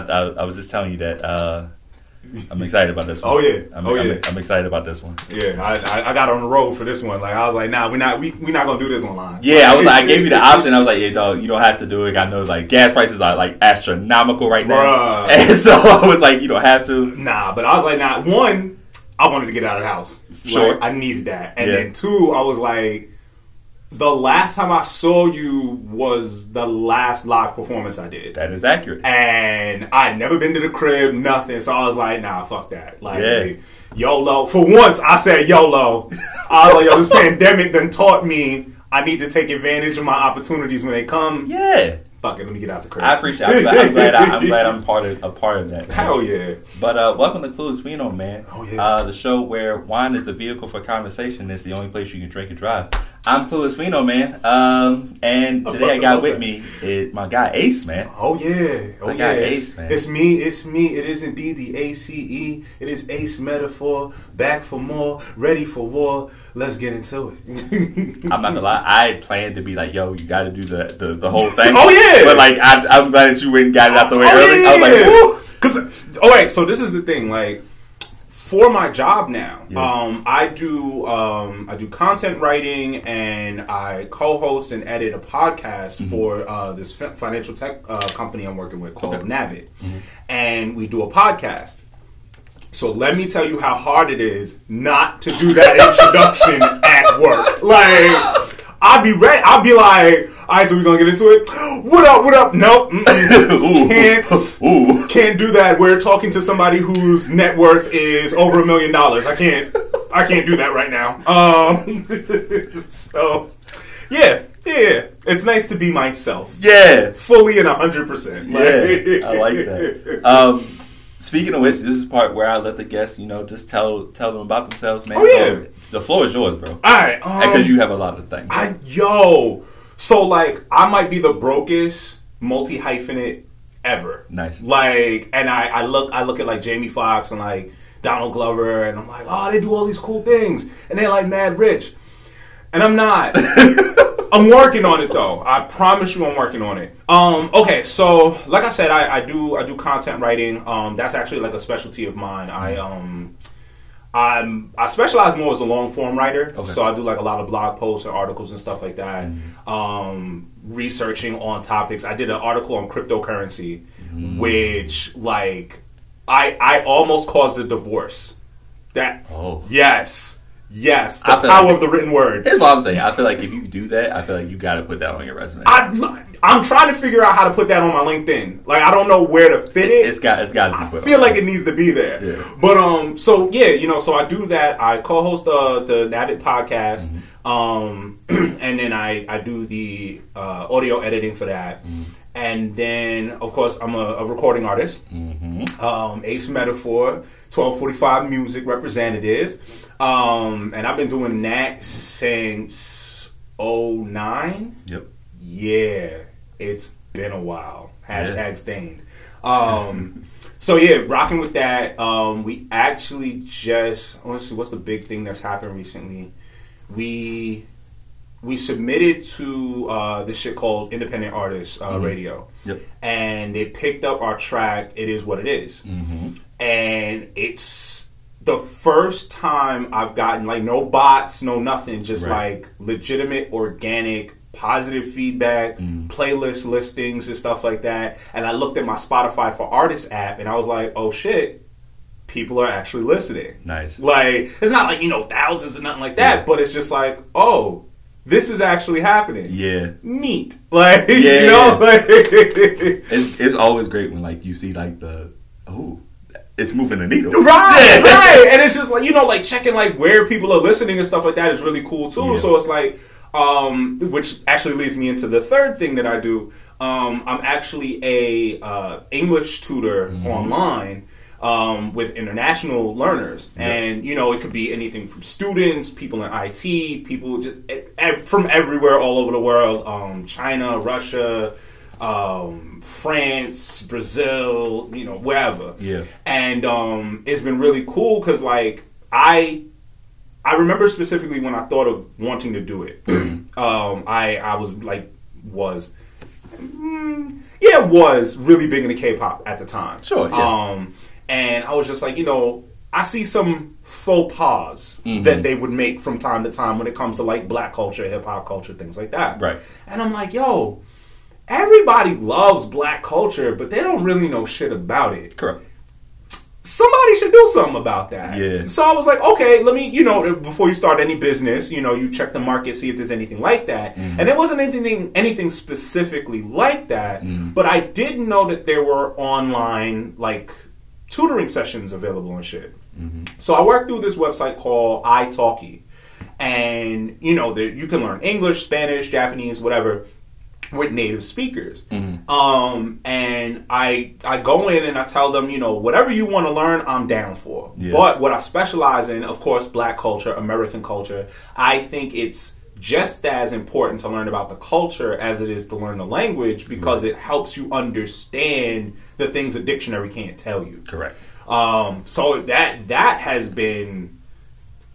All right, man. I, I I was just telling you that uh, I'm excited about this one. Oh, yeah. I'm, Oh, I'm, yeah. I'm excited about this one. Yeah, I, I, got on the road for this one. Like I was like, nah, we not we we not gonna do this online. Yeah, I was like, I gave you the option. I was like, yeah, dog, you don't have to do it. I know like gas prices are like astronomical right now, Bruh. and so I was like, you don't have to. Nah, but I was like, nah. One, I wanted to get out of the house. Sure. Like, I needed that. And Yeah. then two, I was like, the last time I saw you was the last live performance I did. That is accurate. And I had never been to the crib, nothing. So I was like, nah, fuck that. Like, Yeah. YOLO. For once, I said YOLO. I was like, yo, this pandemic done taught me I need to take advantage of my opportunities when they come. Yeah, Fuck it, let me get out the crib. I appreciate. I'm glad. I'm glad, I, I'm part of a part of that. man. Hell yeah. But uh, welcome to Clueless Vino, man. Oh, yeah. Uh, the show where wine is the vehicle for conversation. It's the only place you can drink and drive. I'm Clueless Vino, man. Um, and today I got with me is my guy Ace, man. Oh yeah, oh I yeah. It's, Ace, man. it's me. It's me. It is indeed the ACE. It is Ace metaphor. Back for more. Ready for war. Let's get into it. I'm not gonna lie. I planned to be like, "Yo, you got to do the, the the whole thing." Oh, yeah. But like, I, I'm glad that you went and got it out the way Oh, early. yeah, I was like, "Woo." Cause all right, so this is the thing. Like for my job now, Yeah. um, I do um, I do content writing and I co-host and edit a podcast Mm-hmm. for uh, this fi- financial tech uh, company I'm working with called Okay. Navit, and we do a podcast. So let me tell you how hard it is not to do that introduction at work. Like, I'll be ready. I'll be like, all right, so we're gonna get into it. What up? What up? Nope. Can't. Ooh. Can't do that. We're talking to somebody whose net worth is over a million dollars. I can't. I can't do that right now. Um. so, yeah, yeah. It's nice to be myself, Yeah. fully and hundred percent. Yeah. I like that. Um, speaking of which, this is part where I let the guests, you know, just tell tell them about themselves, man. Oh, yeah. So the floor is yours, bro. All right. Um, Because you have a lot of things. I yo, so like I might be the brokest multi hyphenate ever. Nice. Like, and I I look I look at like Jamie Foxx and like Donald Glover, and I'm like, oh, they do all these cool things, and they're like mad rich, and I'm not. I'm working on it though. I promise you, I'm working on it. Um, okay, so like I said, I, I do I do content writing. Um, that's actually like a specialty of mine. I um. I'm I specialize more as a long form writer, Okay. so I do like a lot of blog posts and articles and stuff like that. Um, researching on topics. I did an article on cryptocurrency, which like I I almost caused a divorce. That Oh. yes, yes, the power like- of the written word. Here's what I'm saying. I feel like if you do that, I feel like you got to put that on your resume. I, I'm trying to figure out how to put that on my LinkedIn. Like I don't know where to fit it. it's got it's got to be I feel like it needs to be there. Yeah. But um, so yeah, you know, so I do that. I co-host uh, the Navit podcast, Mm-hmm. um, and then I I do the uh, audio editing for that. Mm-hmm. And then, of course, I'm a, a recording artist. Mm-hmm. Um, Ace Metaphor, 1245 Music representative. Um, and I've been doing that since 09. Yep. Yeah, it's been a while. Hashtag Yeah. stained. Um, so yeah, rocking with that. Um, we actually just let's what's the big thing that's happened recently. We we submitted to uh, this shit called Independent Artists uh, Radio, Yep. and they picked up our track. It is what it is Mm-hmm. and it's the first time I've gotten like no bots, no nothing, just Right. like legitimate, organic, positive feedback, Mm. playlist listings and stuff like that. And I looked at my Spotify for Artists app, and I was like, oh shit, people are actually listening. Nice. Like it's not like you know thousands and nothing like that, Yeah. but it's just like oh. This is actually happening. Yeah. Neat. Like, Yeah. you know, like, It's it's always great when like you see like the oh it's moving the needle. Right, Yeah. right. And it's just like, you know, like checking like where people are listening and stuff like that is really cool too. Yeah. So it's like, um, which actually leads me into the third thing that I do. Um, I'm actually a uh, English tutor Mm-hmm. online um, with international learners, and you know, it could be anything from students, people in IT, people just e- e- from everywhere, all over the world, um, China, Russia. Um, France, Brazil, you know, wherever Yeah. and um, it's been really cool because like I I remember specifically when I thought of wanting to do it. um, I I was like was mm, yeah was really big into K-pop at the time. Sure, yeah. Um, and I was just like, you know, I see some faux pas Mm-hmm. that they would make from time to time when it comes to like black culture, hip hop culture, things like that. Right. And I'm like, yo, everybody loves black culture, but they don't really know shit about it Correct. somebody should do something about that. Yeah. So I was like, okay, let me, you know, before you start any business, you know, you check the market, see if there's anything like that. Mm-hmm. And there wasn't anything, anything specifically like that. Mm-hmm. But I did know that there were online like tutoring sessions available and shit. Mm-hmm. So I worked through this website called iTalki, and you know, there, you can learn English, Spanish, Japanese, whatever with native speakers. Mm-hmm. Um, and I I go in and I tell them, you know, whatever you want to learn, I'm down for. Yeah. But what I specialize in, of course, black culture, American culture. I think it's just as important to learn about the culture as it is to learn the language because it helps you understand the things a dictionary can't tell you. Correct. Um, so that that has been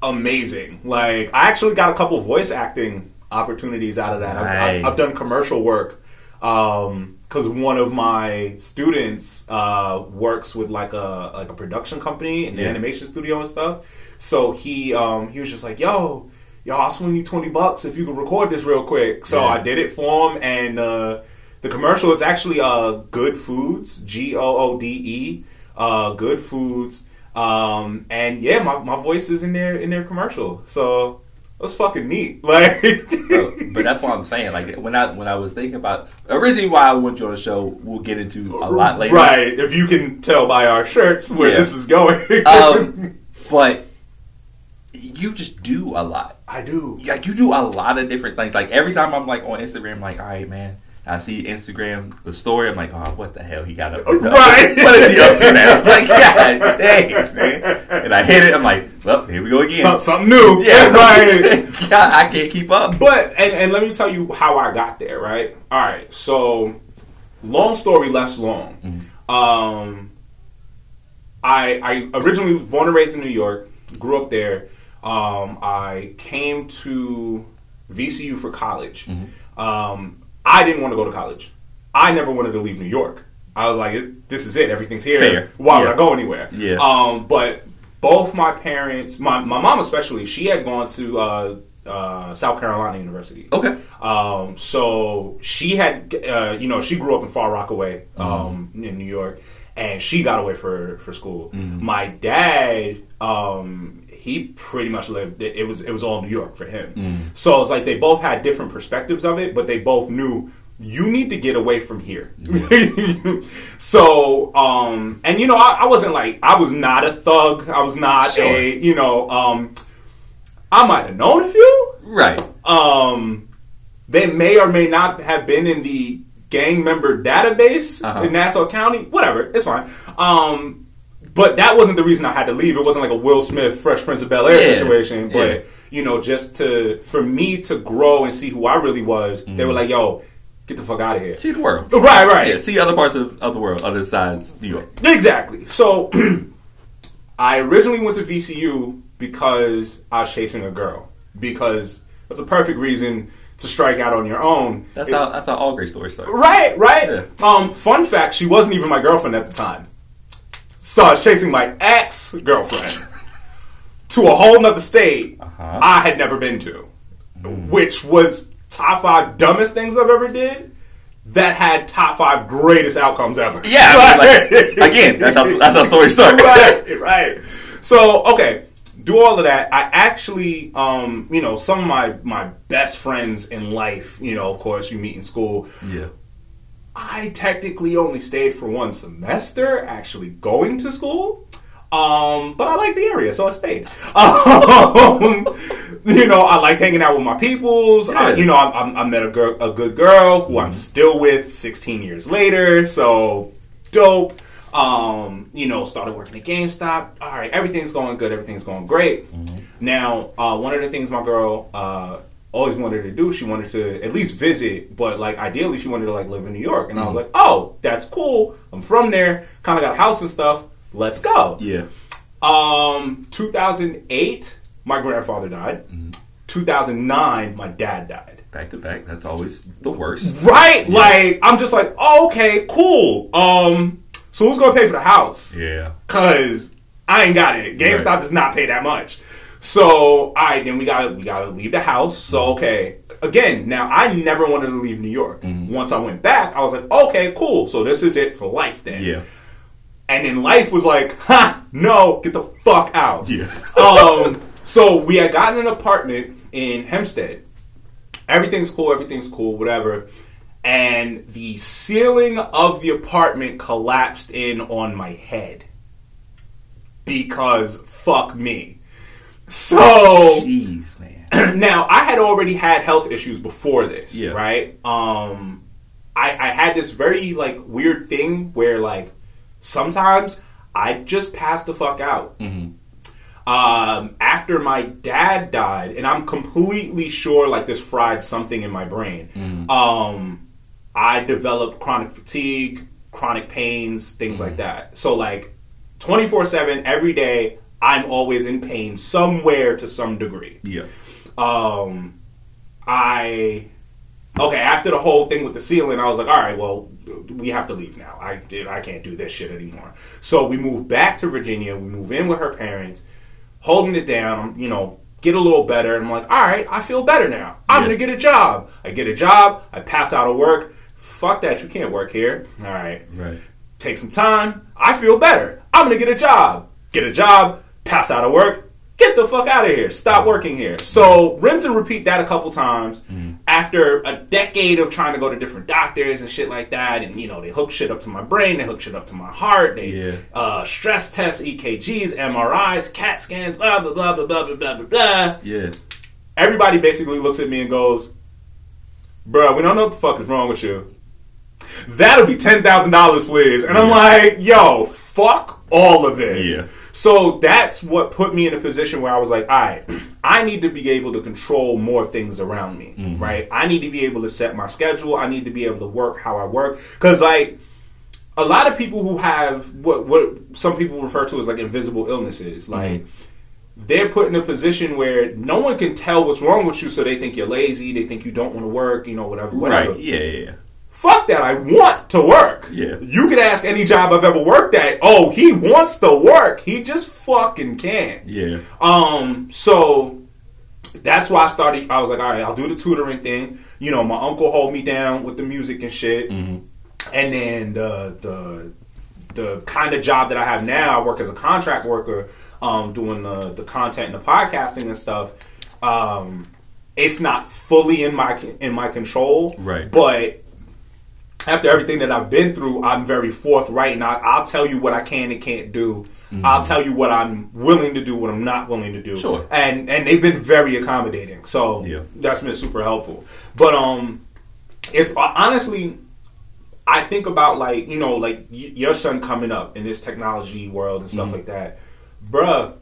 amazing. Like I actually got a couple voice acting opportunities out of that. I've- I've, I've done commercial work because one of my students uh, works with like a like a production company in the Yeah. animation studio and stuff. So he um, he was just like, "Yo, yo, I'll swing you twenty bucks if you can record this real quick." So Yeah. I did it for him, and uh, the commercial is actually uh, Good Foods, G O O D E, uh, Good Foods, um, and yeah, my, my voice is in their in their commercial, so that's fucking neat. Like, Bro, but that's what I'm saying. Like when I when I was thinking about originally why I want you on the show, we'll get into a lot later. right? If you can tell by our shirts where Yeah. this is going, Um, but you just do a lot. I do. Like you do a lot of different things. Like every time I'm like on Instagram, I'm like, all right, man. I see Instagram the story. I'm like, oh, what the hell he got up? to? Right. what is he up to now? It's like, god dang, man. And I hit it. I'm like, well, here we go again. Some, something new, yeah, right? God, I can't keep up. But and, and let me tell you how I got there, right? All right, so long story less long. Um, I I originally was born and raised in New York, grew up there. Um, I came to VCU for college. Um, I didn't want to go to college. I never wanted to leave New York. I was like, this is it. Everything's here. Fair. Why would I go anywhere? Yeah. Um, but both my parents, my, my mom especially, she had gone to uh, uh, South Carolina University. Okay. Um, so she had, uh, you know, she grew up in Far Rockaway, um, in New York, and she got away for for school. My dad, um, he pretty much lived. It, it was it was all New York for him. So it's like they both had different perspectives of it, but they both knew you need to get away from here. so, um, and you know, I, I wasn't like I was not a thug. I was not Sure. a, you know, um, I might have known a few. Right. Um, they may or may not have been in the gang member database Uh-huh. in Nassau County. Whatever, it's fine. Um, but that wasn't the reason I had to leave. It wasn't like a Will Smith, Fresh Prince of Bel Air Yeah. situation. But Yeah. you know, just to for me to grow and see who I really was, they Mm-hmm. were like, "Yo, get the fuck out of here." See the world. Right, right. Yeah, see other parts of, of the world, other sides, New York. Exactly. So I originally went to VCU because I was chasing a girl. Because that's a perfect reason to strike out on your own. That's It- how that's how all great stories start. Right, right. Yeah. Um, fun fact: she wasn't even my girlfriend at the time. So I was chasing my ex girlfriend to a whole nother state Uh-huh. I had never been to, which was top five dumbest things I've ever did. That had top five greatest outcomes ever. Yeah, I mean, like, again, that's how that's how stories start. right, right. So okay, do all of that. I actually, um, you know, some of my my best friends in life, you know, of course, you meet in school. Yeah. I technically only stayed for one semester, actually going to school. Um, but I like the area, so I stayed. Um, you know, I liked hanging out with my peoples. I, Yeah. you know, I, I, I met a girl, a good girl who I'm still with 16 years later. So dope. Um, you know, started working at GameStop. All right, everything's going good. Everything's going great. Now, uh, one of the things my girl uh, always wanted to do, she wanted to at least visit, but like ideally, she wanted to like live in New York. And I was like, oh, that's cool. I'm from there. Kind of got a house and stuff. Let's go. Yeah. Um, 2008, my grandfather died. 2009, my dad died. back to back. That's always the worst. Right? Like I'm just like, oh, okay, cool. Um, so who's gonna pay for the house? Yeah. Cause I ain't got it. GameStop Right. does not pay that much. So I then we gotta we got to leave the house. So Mm-hmm. okay, again, now I never wanted to leave New York. Mm-hmm. Once I went back, I was like, okay, cool. So this is it for life then. Yeah. And then life was like, ha, no, get the fuck out. Yeah. um, so we had gotten an apartment in Hempstead. Everything's cool, everything's cool, whatever. And the ceiling of the apartment collapsed in on my head. Because fuck me. So Jeez, man. now I had already had health issues before this, Yeah. right? Um, I, I had this very like weird thing where like sometimes I just pass the fuck out. Mhm. Um, after my dad died, and I'm completely sure like this fried something in my brain. Um, I developed chronic fatigue, chronic pains, things like that. So like 24 seven every day, I'm always in pain somewhere to some degree Yeah. um, I okay after the whole thing with the ceiling, I was like, all right, well, we have to leave now. I I can't do this shit anymore. So we move back to Virginia. We move in with her parents, holding it down. You know, get a little better. And I'm like, all right, I feel better now. I'm Yeah. gonna get a job. I get a job. I pass out of work. Fuck that, you can't work here. All right Right. take some time. I feel better. I'm gonna get a job. Get a job, pass out of work, get the fuck out of here. Stop working here. So rinse and repeat that a couple times. After a decade of trying to go to different doctors and shit like that, and you know, they hook shit up to my brain, they hook shit up to my heart, they Yeah. uh, stress tests, EKGs, MRIs, CAT scans, blah blah blah blah blah blah blah blah blah Yeah. everybody basically looks at me and goes, "Bruh, we don't know what the fuck is wrong with you. That'll be ten thousand dollars, please." And I'm like, "Yo, fuck all of this." Yeah. So that's what put me in a position where I was like, "All right, I need to be able to control more things around me, Mm-hmm. right? I need to be able to set my schedule. I need to be able to work how I work because like." A lot of people who have what what some people refer to as like invisible illnesses, like they're put in a position where no one can tell what's wrong with you, so they think you're lazy, they think you don't want to work, you know, whatever, whatever. Right. Yeah. Yeah. Fuck that, I want to work. Yeah. You could ask any job I've ever worked at. Oh, he wants to work. He just fucking can't. Yeah. Um, so that's why I started. I was like, all right, I'll do the tutoring thing. You know, my uncle hold me down with the music and shit, and then the the the kind of job that I have now, I work as a contract worker, um, doing the the content and the podcasting and stuff. Um, it's not fully in my in my control, Right. But after everything that I've been through, I'm very forthright, and I, I'll tell you what I can and can't do. I'll tell you what I'm willing to do, what I'm not willing to do. Sure. And and they've been very accommodating, so Yeah. that's been super helpful. But um, it's honestly, I think about like you know like y- your son coming up in this technology world and stuff Mm-hmm. like that, bruh.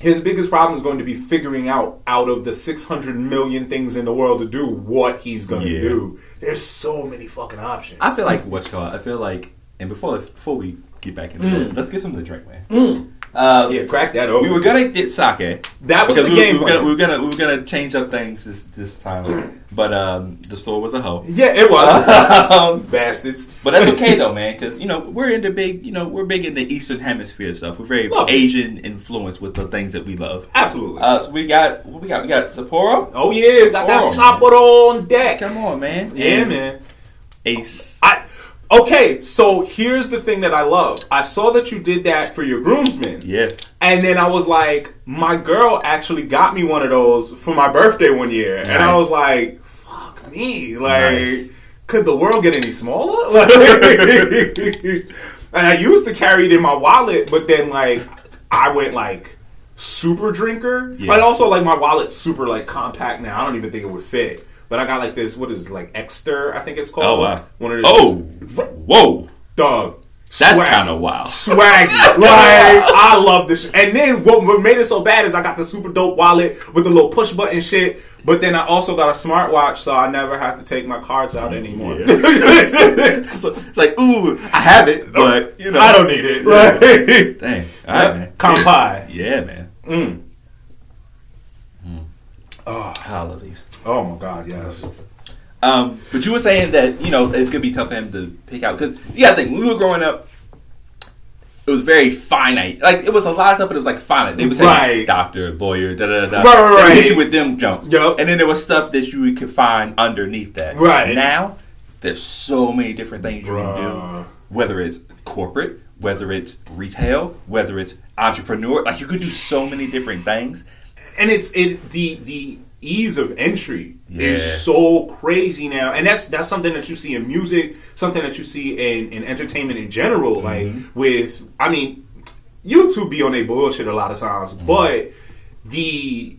His biggest problem is going to be figuring out out of the 600 million things in the world to do what he's going to Yeah. do. There's so many fucking options. I feel like what you call. I feel like, and before before we get back into Mm. it, let's get something to drink, man. Uh, yeah, crack that open. We were gonna get sake. That was the we, game we were, gonna, we were gonna we were gonna change up things this this time, but um, the store was a hoe. yeah, it was. Um, Bastards. but that's okay though, man, because you know we're into big, you know, we're big in the Eastern Hemisphere stuff. We're very Love it. Asian influenced with the things that we love. Absolutely. Uh, so we got what we got. We got Sapporo. oh yeah, got that Sapporo on deck. Come on, man. Yeah, And man. Ace. I okay. So here's the thing that I love. I saw that you did that for your groomsmen, Yeah. and then I was like, my girl actually got me one of those for my birthday one year, and I was like, fuck me, like. Nice. Could the world get any smaller? Like- and I used to carry it in my wallet, but then like I went like super drinker. Yeah. But also like my wallet's super like compact now. I don't even think it would fit. But I got like this. What is it, like Ekster? I think it's called. Oh wow. One of Oh, whoa. dog. That's Swag. kind of wild. Swaggy. like, I love this. And then what, what made it so bad is I got the super dope wallet with the little push button shit. But then I also got a smartwatch, so I never have to take my cards out anymore. So it's like, ooh, I have it, but you know, I don't need it. Like, Dang. All right, man. Kampai. Yeah, man. Mm. Oh, I love these. Oh my god, yes. Um, but you were saying that you know it's gonna be tough for him to pick out because you gotta think when we were growing up, it was very finite. Like it was a lot of stuff, but it was like finite. They would say Right. doctor, lawyer, da da da. Right, right, They hit right. you with them jumps. Yup. And then there was stuff that you could find underneath that. Right. now, there's so many different things you can do. Whether it's corporate, whether it's retail, whether it's entrepreneur, like you could do so many different things. and it's it the the ease of entry Yeah. is so crazy now. And that's that's something that you see in music something that you see in, in entertainment in general mm-hmm. like with i mean youtube be on a bullshit a lot of times mm-hmm. but the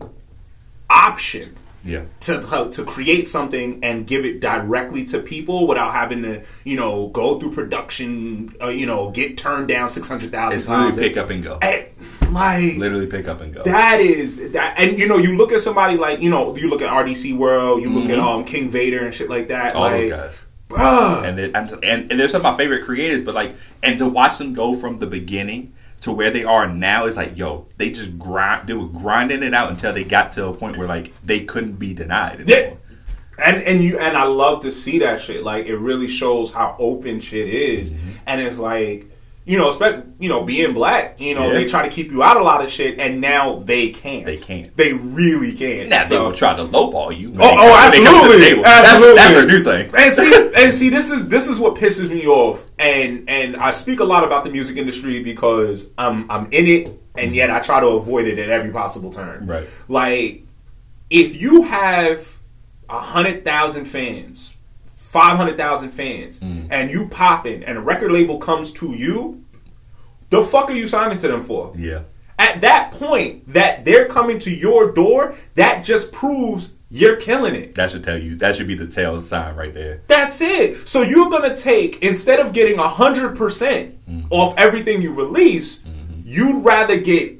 option Yeah. to, to to create something and give it directly to people without having to you know go through production uh, you know get turned down 600,000 It's literally pick up and go. And, like Literally pick up and go. that is that, and you know, you look at somebody like you know, you look at RDC World, you look at um King Vader and shit like that. Mm-hmm. All like, those guys. bruh, and, they, and and and they're some of my favorite creators. But like, and to watch them go from the beginning to where they are now is like, yo, they just grind. They were grinding it out until they got to a point where like they couldn't be denied anymore. and and you and I love to see that shit. Like it really shows how open shit is, Mm-hmm. and it's like. You know, expect you know, being black, you know, Yeah. they try to keep you out a lot of shit, and now they can't. They can't. They really can't. Now they So- will try to lowball you. Oh, oh, come- when they come to the absolutely. That's- Absolutely. That's, their new thing. and see, and see, this is this is what pisses me off, and and I speak a lot about the music industry because I'm I'm in it, and yet I try to avoid it at every possible turn. Right. Like, if you have a hundred thousand fans, five hundred thousand fans, Mm. and you popping, and a record label comes to you, the fuck are you signing to them for? Yeah. At that point, that they're coming to your door, that just proves you're killing it. That should tell you. That should be the tail sign right there. That's it. So you're gonna take instead of getting hundred percent off everything you release, you'd rather get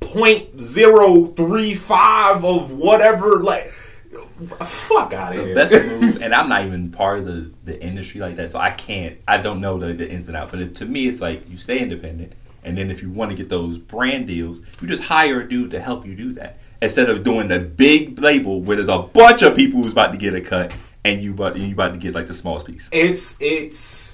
0.035 of whatever. Like, fuck out of The here. best move, and I'm not even part of the, the industry like that, so I can't. I don't know the, the ins and outs. But it, to me, it's like you stay independent, and then if you want to get those brand deals, you just hire a dude to help you do that instead of doing the big label where there's a bunch of people who's about to get a cut, and you about and you about to get like the smallest piece. it's it's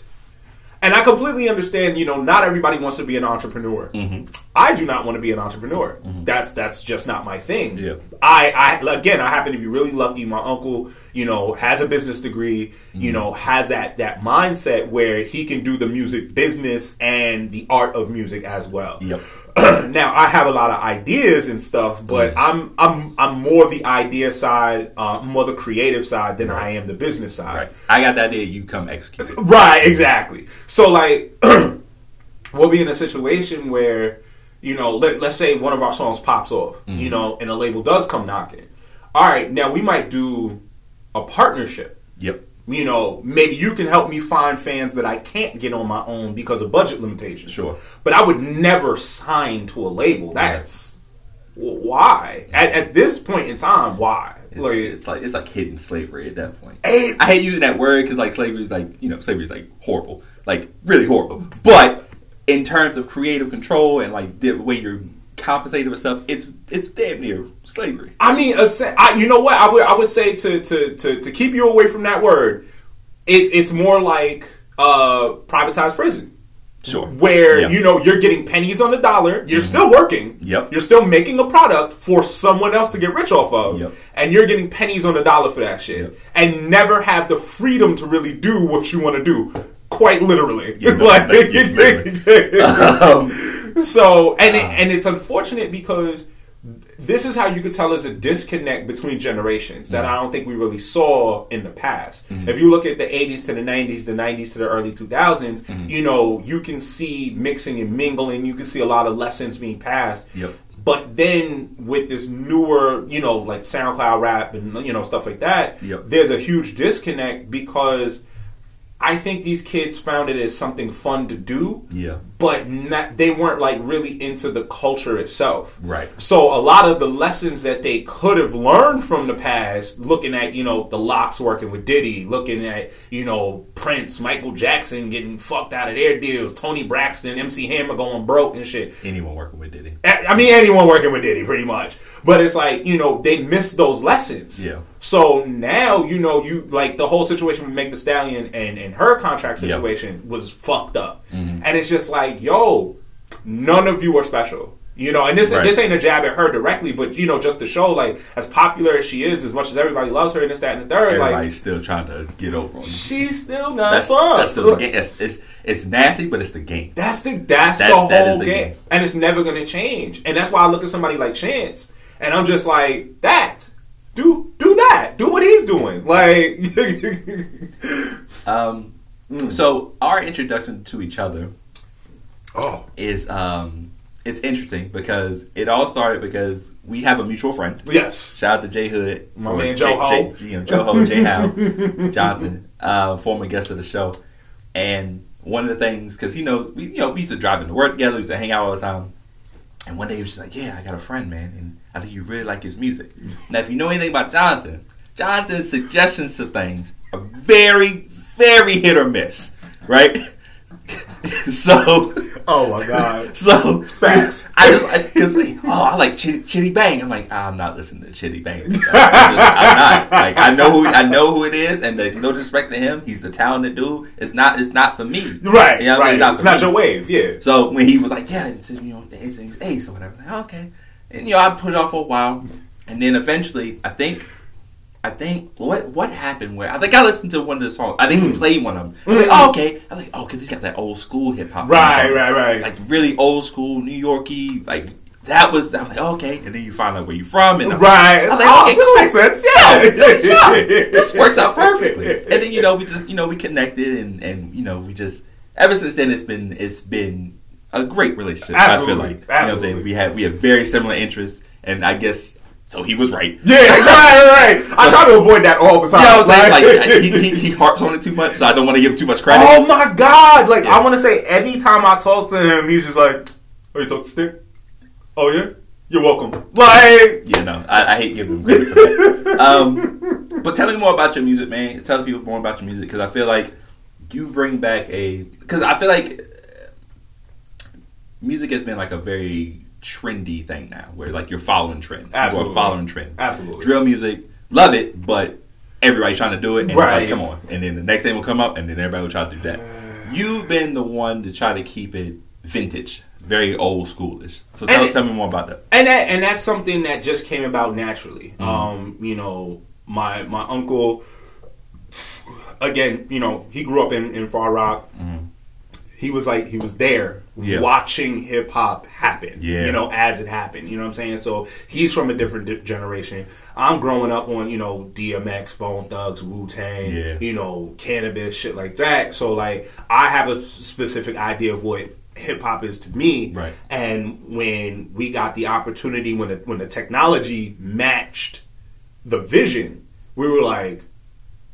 and I completely understand, you know, not everybody wants to be an entrepreneur. Mm-hmm. I do not want to be an entrepreneur. That's that's just not my thing. Yeah. I, I again, I happen to be really lucky. My uncle, you know, has a business degree. Mm-hmm. You know, has that that mindset where he can do the music business and the art of music as well. Yep. now I have a lot of ideas and stuff, but I'm I'm I'm more the idea side, uh, more the creative side than I am the business side. Right. I got that idea. You come execute it. Right, exactly. So like we'll be in a situation where, you know, let, let's say one of our songs pops off, Mm-hmm. you know, and a label does come knocking. All right, now we might do a partnership. Yep. You know, maybe you can help me find fans that I can't get on my own because of budget limitations. Sure. But I would never sign to a label. That's why. At, at this point in time, why? It's, Like, it's like it's like hidden slavery at that point. Hey. I hate using that word because like slavery is like you know slavery is like horrible, like really horrible. But in terms of creative control and like the way you're compensated with stuff, it's it's damn near slavery. I mean, I, you know what? I would I would say to to to, to keep you away from that word, it, it's more like uh, privatized prison. Sure. Where Yeah. you know you're getting pennies on the dollar, you're still working, Yep. You're still making a product for someone else to get rich off of, Yep. and you're getting pennies on the dollar for that shit, Yep. and never have the freedom to really do what you want to do, quite literally. Yeah, no, Like- you, literally. Um, so and it, and it's unfortunate because this is how you could tell there's a disconnect between generations that mm-hmm. I don't think we really saw in the past. Mm-hmm. If you look at the 80s to the 90s, the 90s to the early 2000s, mm-hmm. you know, you can see mixing and mingling, you can see a lot of lessons being passed. Yep. But then with this newer, you know, like SoundCloud rap and you know stuff like that, Yep. there's a huge disconnect because I think these kids found it as something fun to do yeah. but not, they weren't like really into the culture itself. Right. So a lot of the lessons that they could have learned from the past, looking at you know the LOX working with Diddy, looking at you know Prince, Michael Jackson getting fucked out of their deals, Toni Braxton, MC Hammer going broke and shit. Anyone working with Diddy. I I mean, anyone working with Diddy, pretty much. But it's like you know they missed those lessons. Yeah. So now you know you like the whole situation with Meg Thee Stallion and and her contract Yep. situation was fucked up, Mm-hmm. and it's just like yo, none of you are special. You know, and this Right. this ain't a jab at her directly, but you know, just to show like as popular as she is, as much as everybody loves her and this, that, and the third, Everybody's like still trying to get over on she's still not That's, fucked. that's the game. It's, it's, it's nasty, but it's the game. That's the that's That- the whole that the game. game. and it's never gonna change. And that's why I look at somebody like Chance, and I'm just like that. Do do that. Do what he's doing. Like Um, Mm. So our introduction to each other oh is um, it's interesting because it all started because we have a mutual friend. yes, Shout out to Jay Hood, My man Joe Ho. Jay- you know, Joe Ho, Jay Howe, Jonathan, uh, former guest of the show, and one of the things because he knows we you know we used to drive into work together, we used to hang out all the time, and one day he was just like, "Yeah, I got a friend, man, and I think you really like his music." Now, if you know anything about Jonathan, Jonathan's suggestions to things are very, very hit or miss, right? so. oh my god, So Facts. I just like because like, oh I like Chiddy, Chiddy Bang. I'm like ah, I'm not listening to Chiddy Bang. I'm, just, I'm not like I know who I know who it is, and like, no disrespect to him, he's a talented dude. It's not it's not for me. right, You know I right. mean? Not it's not your wave. Yeah, So when he was like, yeah, it's, you know, his name's Ace or whatever, I like, okay. And you know, I put it off for a while, and then eventually, I think, I think what what happened where I think I listened to one of the songs. I think he mm. played one of them. I was mm. like, oh, okay. I was like, oh, because he's got that old school hip hop. right, right, right. Like really old school New Yorky, like. That was I was like oh, okay, and then you find out where you're from, and I'm like, right. I was like, oh, okay, this cool. makes sense. Yeah, this is. This works out perfectly. And then you know we just you know we connected and and you know we just ever since then it's been it's been a great relationship. I Absolutely. feel like you know what I'm Absolutely. saying we have we have very similar interests, and I guess so he was right. Yeah, right, right. I try to avoid that all the time. What I was? Like- Like he, he, he harps on it too much, so I don't want to give him too much credit. Oh my god! Like Yeah. I want to say, anytime I talk to him, he's just like, "Oh, you talk to Stick? Oh yeah, you're welcome." Like, You know, I, I hate giving him credit for that. Um, but tell me more about your music, man. Tell people more about your music because I feel like you bring back a because I feel like music has been like a very trendy thing now, where like you're following trends. People Absolutely. are following trends. Absolutely. drill music, love it, but everybody's trying to do it, and it's Right. like, come on. And then the next thing will come up, and then everybody will try to do that. You've been the one to try to keep it vintage, very old schoolish. So tell, And- tell me more about that. and that and that's something that just came about naturally. Mm-hmm. Um, you know, my my uncle, again, you know, he grew up in in Far Rock. He was like he was there. Yeah. watching hip hop happen. Yeah. You know, as it happened. You know what I'm saying? So he's from a different di- generation. I'm growing up on, you know, DMX, Bone Thugs, Wu Tang, Yeah. you know, Canibus, shit like that. So like I have a specific idea of what hip hop is to me. Right. And when we got the opportunity, when the, when the technology matched the vision, we were like,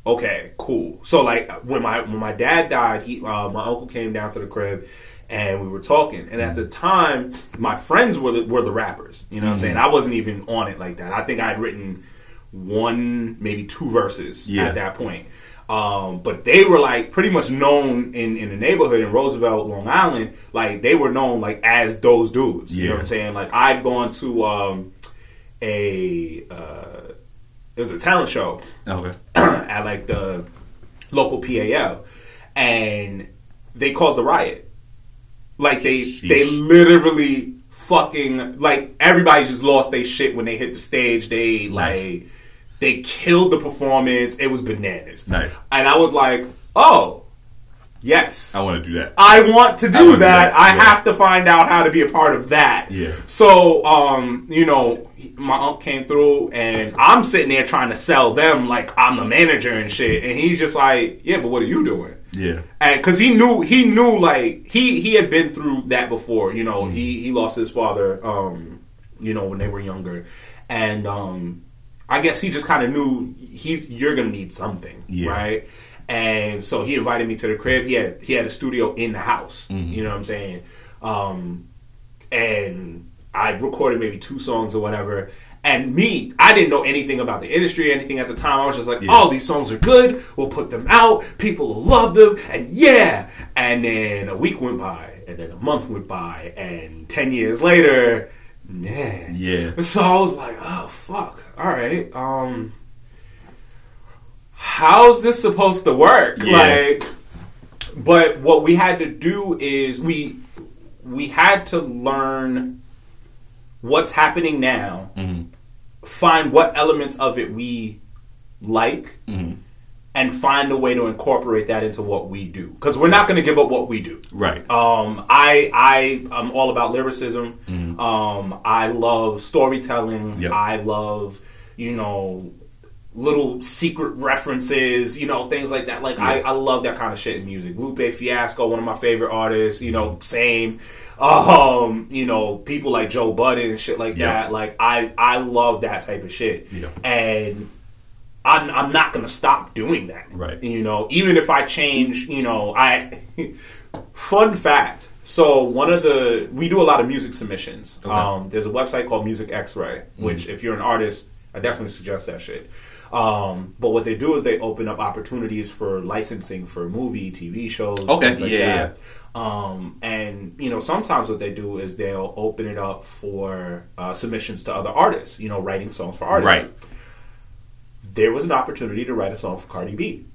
okay, cool. So like when my when my dad died, he uh, my uncle came down to the crib. And we were talking, and at the time, my friends were the, were the rappers. You know what I'm saying? I wasn't even on it like that. I think I had written one, maybe two verses Yeah. at that point. Um, but they were like pretty much known in, in the neighborhood in Roosevelt, Long Island. Like they were known like as those dudes. You know what I'm saying? Like I'd gone to um, a uh, it was a talent show Okay. at like the local PAL, and they caused a riot. Like they Sheesh. they literally fucking like everybody just lost their shit when they hit the stage. They Nice. like they killed the performance. It was bananas. Nice. And I was like, oh, yes. I want to do that. I want to I do wanna do that. that, I yeah. have to find out how to be a part of that. Yeah. So, um, you know, my uncle came through, and I'm sitting there trying to sell them like I'm the manager and shit, and he's just like, "Yeah, but what are you doing?" Yeah. And because he knew, he knew like he he had been through that before. You know, Mm-hmm. he he lost his father, um, you know, when they were younger, and um, I guess he just kind of knew he's you're gonna need something, Yeah. right? And so he invited me to the crib. He had he had a studio in the house. Mm-hmm. You know what I'm saying? Um, and I recorded maybe two songs or whatever. And me, I didn't know anything about the industry, or anything at the time. I was just like, Yeah. "Oh, these songs are good. We'll put them out. People will love them." And yeah. And then a week went by, and then a month went by, and ten years later, man. Yeah. So I was like, "Oh fuck! All right." Um, how's this supposed to work? Yeah. Like, but what we had to do is we we had to learn what's happening now, Mhm. find what elements of it we like, Mhm. and find a way to incorporate that into what we do. Because we're not going to give up what we do. Right. Um, I I am all about lyricism. Um, I love storytelling. Yep. I love you know little secret references. You know things like that. Like I, Yeah. I love that kind of shit in music. Lupe Fiasco, one of my favorite artists. You know, same. Um, you know, people like Joe Budden and shit like Yeah. that. Like I I love that type of shit. Yeah. And I'm, I'm not gonna stop doing that. Right. You know, even if I change, you know, I. fun fact. So one of the we do a lot of music submissions. Okay. Mm-hmm. Um, there's a website called Music X-Ray, which if you're an artist, I definitely suggest that shit. Um, but what they do is they open up opportunities for licensing for movie, TV shows, Okay, things like yeah, that. Um, and you know, sometimes what they do is they'll open it up for uh, submissions to other artists. You know, writing songs for artists Right. there was an opportunity to write a song for Cardi B.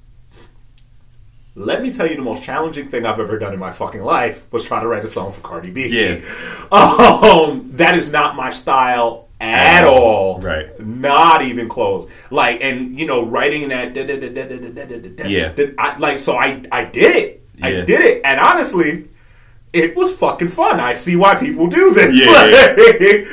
Let me tell you the most challenging thing I've ever done in my fucking life was try to write a song for Cardi B. Yeah. Um, that is not my style at all. Right. Not even close. Like, and you know, writing that. Yeah. Like, so I, I did it. I did it. And honestly, it was fucking fun. I see why people do this. Yeah.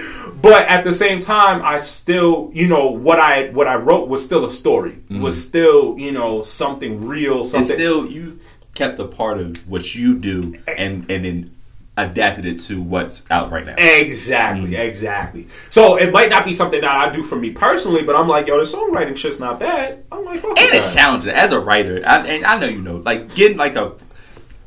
but at the same time, I still, you know, what I what I wrote was still a story. Mm-hmm. Was still, you know, something real. Something it's still you kept a part of what you do eh. and and then adapted it to what's out right now. Exactly, Mm. exactly. So it might not be something that I do for me personally, but I'm like, yo, the songwriting shit's not bad. I'm like, fuck And it's challenging as a writer. I, and I know you know, like getting like a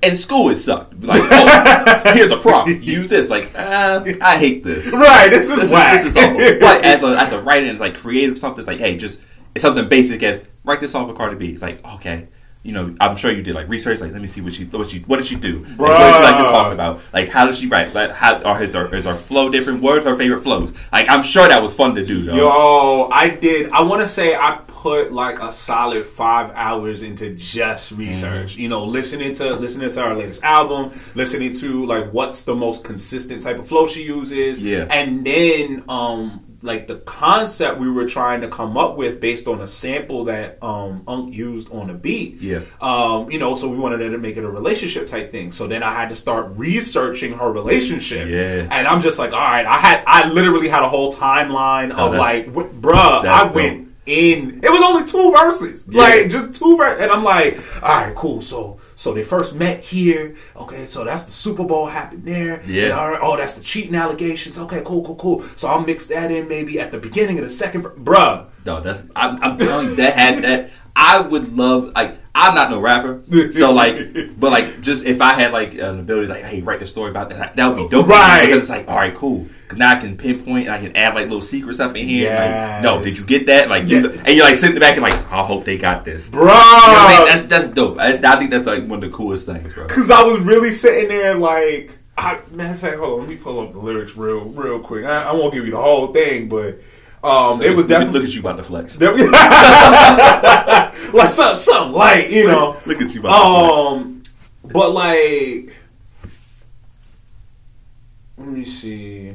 in school it sucked. Like, oh, here's a prompt. Use this. Like, uh, I hate this. Right, this is This is, whack. this is awful. But as a as a writer, and it's like creative something. It's like, hey, just it's something basic as write this song for Cardi B. It's like, okay. You know, I'm sure you did like research. Like, let me see what she, what she, what did she do? Like, what does she like to talk about? Like, how does she write? Like, how or is her is her flow different? What are her favorite flows? Like, I'm sure that was fun to do. Though. Yo, I did. I want to say I put like a solid five hours into just research. Mm-hmm. You know, listening to listening to our latest album, listening to like what's the most consistent type of flow she uses, Yeah. and then um like the concept we were trying to come up with based on a sample that um Unk used on a beat. Yeah. Um, you know, so we wanted to make it a relationship type thing. So then I had to start researching her relationship. Yeah. And I'm just like, all right, I had I literally had a whole timeline Oh, of like, bruh, I dope. went in. It was only two verses, Yeah. like just two verses, and I'm like, all right, cool. So so they first met here. Okay, so that's the Super Bowl happened there. Yeah. All right, oh, that's the cheating allegations. Okay, cool, cool, cool. So I'll mix that in maybe at the beginning of the second, bruh. No, that's I'm, I'm telling you that had that. I would love like I'm not no rapper, so like, but like just if I had like an ability like, hey, write the story about that, that would be dope. Right. Because it's like, all right, cool. Now I can pinpoint and I can add like little secret stuff in here. Yes. Like, no, did you get that? Like, Yeah. and you're like sitting back and like, I hope they got this. bro. You know I mean? That's that's dope. I, I think that's like one of the coolest things, bro. Cause I was really sitting there like, I, matter of fact, hold on, let me pull up the lyrics real, real quick. I, I won't give you the whole thing, but um, it was definitely look at you about to flex. like something, something light, you know. Look at you about. Um, but like, let me see.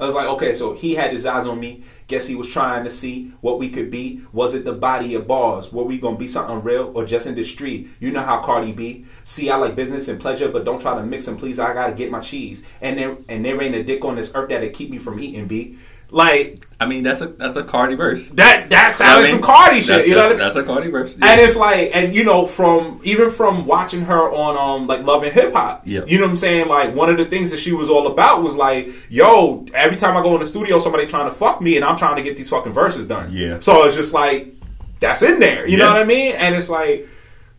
I was like, okay, so he had his eyes on me. Guess he was trying to see what we could be. Was it the body of bars? Were we gonna be something real or just in the street? You know how Cardi be. See, I like business and pleasure, but don't try to mix them, please. I gotta get my cheese. And there and there ain't a dick on this earth that'll keep me from eating. B. Like I mean, that's a that's a Cardi verse. that. That I sounded mean, some Cardi shit. That's, you know what I that's, mean? that's a Cardi verse. And it's like, and you know, from even from watching her on um like Love and Hip Hop, Yeah. you know what I'm saying? Like one of the things that she was all about was like, yo, every time I go in the studio, somebody trying to fuck me, and I'm trying to get these fucking verses done. Yeah. So it's just like that's in there. You know what I mean? And it's like,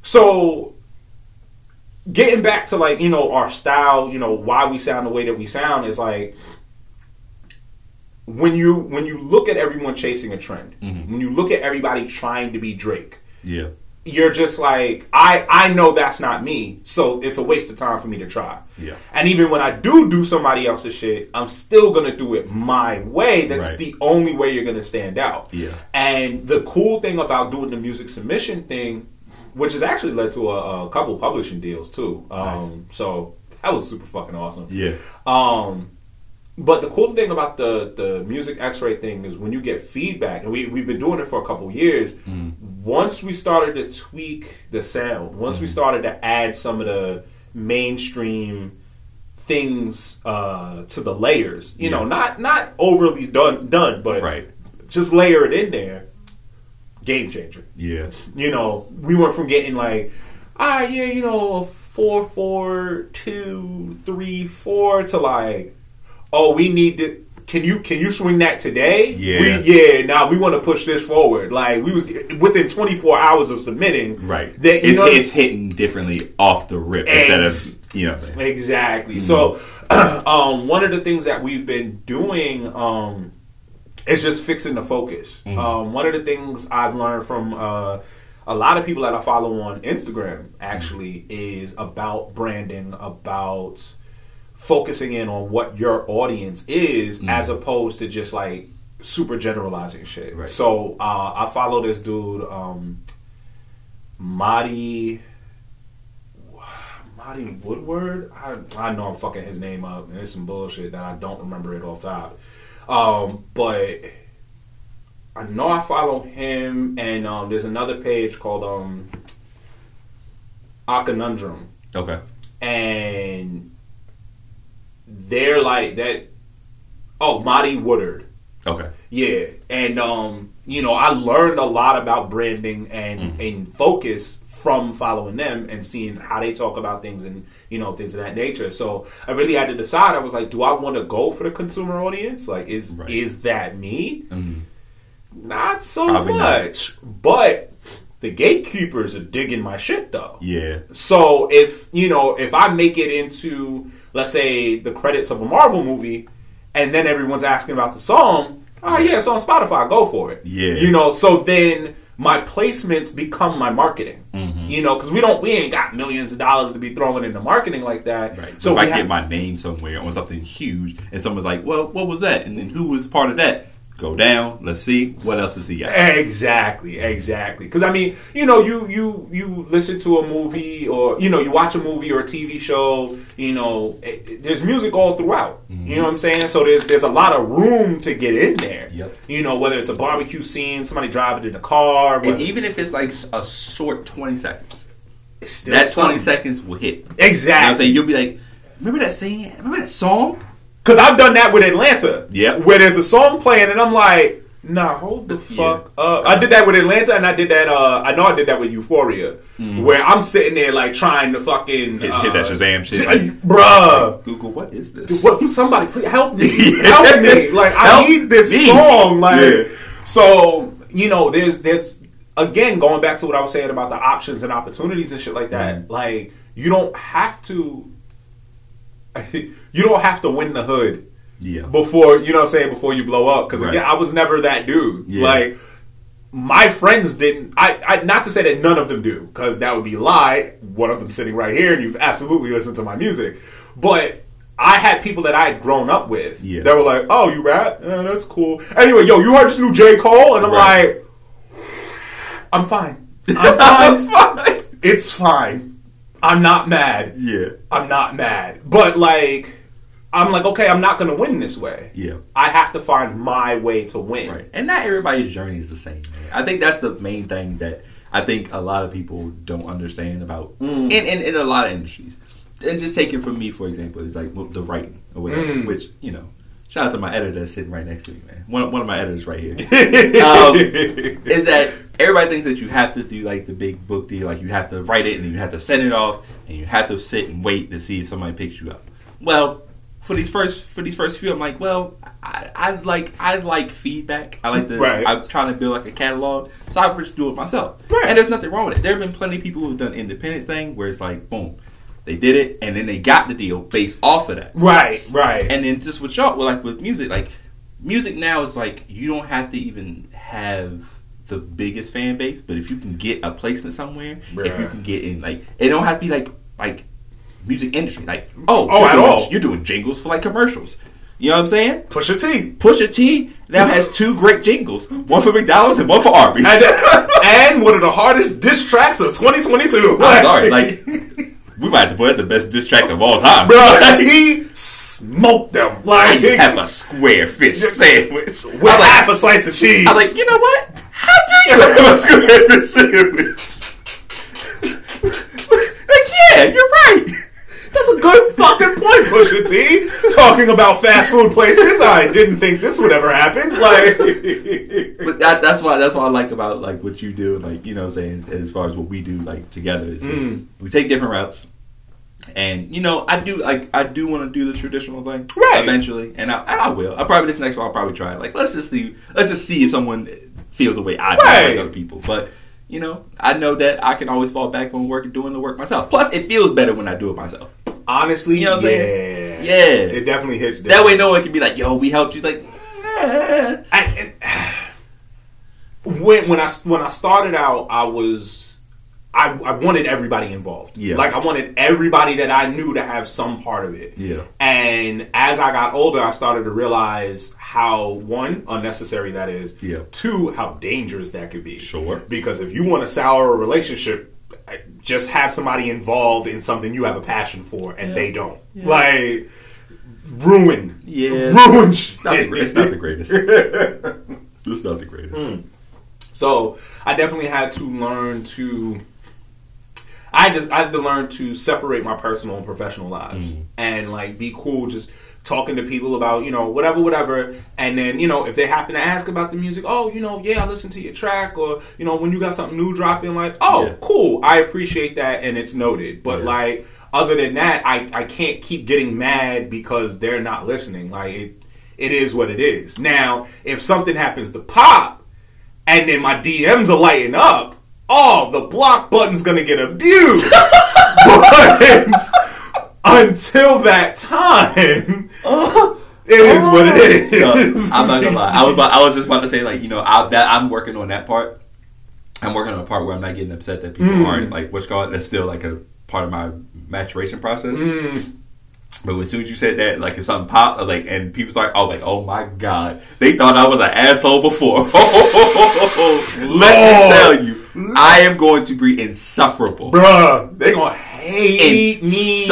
so getting back to like you know our style, you know why we sound the way that we sound is like when you when you look at everyone chasing a trend, Mhm. when you look at everybody trying to be Drake yeah. you're just like I I know that's not me, so it's a waste of time for me to try. Yeah. And even when I do do somebody else's shit, I'm still gonna do it my way. That's Right. the only way you're gonna stand out. Yeah. And the cool thing about doing the music submission thing, which has actually led to a, a couple publishing deals too. Um, So that was super fucking awesome. Yeah. Um, but the cool thing about the the MusicXray thing is when you get feedback, and we we've been doing it for a couple years. Once we started to tweak the sound, once we started to add some of the mainstream things uh, to the layers, you know, not not overly done done, but Right. just layer it in there. Game changer Yeah. you know, we went from getting like, ah, yeah, you know, four, four, two, three, four to like, oh, we need to. Can you can you swing that today? Yeah. we, yeah. Now we want to push this forward. Like we was within 24 hours of submitting. Right. That, you it's, know, it's hitting differently off the rip instead of you know. Exactly. So, um, one of the things that we've been doing um, is just fixing the focus. Um, one of the things I've learned from uh, a lot of people that I follow on Instagram actually is about branding, about focusing in on what your audience is, as opposed to just like super generalizing shit. Right. So uh, I follow this dude, um, Marty. Marty Woodward. I, I know I'm fucking his name up, and it's some bullshit that I don't remember it off top. Um, but I know I follow him, and um, there's another page called um, A Conundrum, Okay. and they're like that. Oh, Marty Woodard. Okay. Yeah, and um, you know, I learned a lot about branding and Mm-hmm. and focus from following them and seeing how they talk about things and you know things of that nature. So I really had to decide. I was like, do I want to go for the consumer audience? Like, is Right. is that me? Mhm. Not so Probably not. much, but the gatekeepers are digging my shit though. Yeah. So if you know, if I make it into, let's say, the credits of a Marvel movie, and then everyone's asking about the song, oh yeah, it's on Spotify, go for it. Yeah. You know, so then my placements become my marketing. Mm-hmm. You know, because we don't, we ain't got millions of dollars to be throwing into marketing like that. Right. So if I have- get my name somewhere on something huge, and someone's like, "Well, what was that?" and then who was part of that? Go down. Let's see what else is he got. Exactly, exactly. Because I mean, you know, you you you listen to a movie, or you know, you watch a movie or a TV show. You know, it, it- there's music all throughout. You mm-hmm. know what I'm saying? So there's there's a lot of room to get in there. Yep. You know, whether it's a barbecue scene, somebody driving in a car, And even if it's like a short twenty seconds, still that twenty something. seconds will hit. You know what I'm saying? You'll be like, "Remember that scene? Remember that song?" Because I've done that with Atlanta. Yep. Where there's a song playing and I'm like, nah, hold the fuck up. I did that with Atlanta and I did that, uh, I know I did that with Euphoria. Where I'm sitting there like trying to fucking. Mm-hmm. Hit, uh, hit that Shazam shit. Like, bruh. Google, what is this? What, somebody please help me. help me. Like, I Help need this me. song. Like, Yeah. so, you know, there's, there's, again, going back to what I was saying about the options and opportunities and shit like that. Mm-hmm. Like, you don't have to, you don't have to win the hood Yeah. before you know what I'm saying before you blow up because Right. again I was never that dude Yeah. like my friends didn't I, I not to say that none of them do because that would be a lie one of them sitting right here and you've absolutely listened to my music but I had people that I had grown up with Yeah. that were like oh you rap Eh, that's cool anyway yo you heard this new J Cole and I'm Right. like I'm fine I'm fine Fine. it's fine I'm not mad Yeah. I'm not mad. But like I'm like, okay, I'm not gonna win this way. Yeah. I have to find my way to win. Right. And not everybody's journey is the same. Man. I think that's the main thing that I think a lot of people don't understand about in, in, in a lot of industries. And just take it from me, for example, is like the writing or whatever, Mm. which, you know, shout out to my editor that's sitting right next to me, man. One, one of my editors right here. um, is that everybody thinks that you have to do like the big book deal, like you have to write it and you have to send it off and you have to sit and wait to see if somebody picks you up. Well, for these first for these first few, I'm like, well, I, I like I like feedback. I like the Right. I'm trying to build like a catalog, so I just do it myself. Right. And there's nothing wrong with it. There have been plenty of people who've done independent thing where it's like, boom, they did it and then they got the deal based off of that. Right, right. And then just with y'all, well, like with music, like music now is like you don't have to even have the biggest fan base, but if you can get a placement somewhere, if you can get in, like, it don't have to be like like music industry. Like, oh, Oh, you're at doing, all. you're doing jingles for like commercials. You know what I'm saying? Pusha T. Pusha T now has two great jingles, one for McDonald's and one for Arby's. And, and one of the hardest diss tracks of 2022. I'm sorry, like we might have to put the best diss tracks of all time. bro, he smoked them. Like, I have a square fish sandwich. with like, half a slice of cheese. I'm like, you know what? How do you have a square fish sandwich? like, yeah, you're right. That's a good fucking point, Pusha T. Talking about fast food places, I didn't think this would ever happen. Like, But that, that's why that's what I like about like what you do, like you know, what I'm saying as far as what we do, like together is Mm. we take different routes, and you know, I do like I do want to do the traditional thing Right. eventually, and I, and I will. I probably this next one I'll probably try it. Like let's just see, let's just see if someone feels the way I feel Right. like other people, but. You know, I know that I can always fall back on work and doing the work myself. Plus, it feels better when I do it myself. honestly, You know what I'm yeah. saying? Yeah. It definitely hits That way, no one can be like, "Yo, we helped you." Like, eh. I, when when I when I started out, I was I, I wanted everybody involved. Yeah. like I wanted everybody that I knew to have some part of it. Yeah. And as I got older, I started to realize how one unnecessary that is. Yeah. Two, how dangerous that could be. Sure. Because if you want to sour a relationship, just have somebody involved in something you have a passion for, and they don't. Like ruin. Yeah. Ruin. It's not, the, shit. it's not the greatest. it's not the greatest. Hmm. So I definitely had to learn to. I just I had to learn to separate my personal and professional lives. Mm. and like be cool just talking to people about you know whatever whatever. And then you know if they happen to ask about the music oh you know yeah I listened to your track. Or you know when you got something new dropping like oh Yeah. cool. I appreciate that and it's noted. But Yeah. like other than that I I can't keep getting mad because they're not listening. Like it it is what it is. Now if something happens to pop and then my DMs are lighting up, oh, the block button's gonna get abused. but until that time, it is what it No, is. I'm not gonna lie. I was about, I was just about to say like you know I, that I'm working on that part. I'm working on a part where I'm not getting upset that people Mm. aren't like what's called. That's still like a part of my maturation process. Mm. But as soon as you said that, like if something popped, like, and people start, I was like, oh my god, they thought I was an asshole before. Let me tell you, I am going to be insufferable. Bruh, they gonna hate me.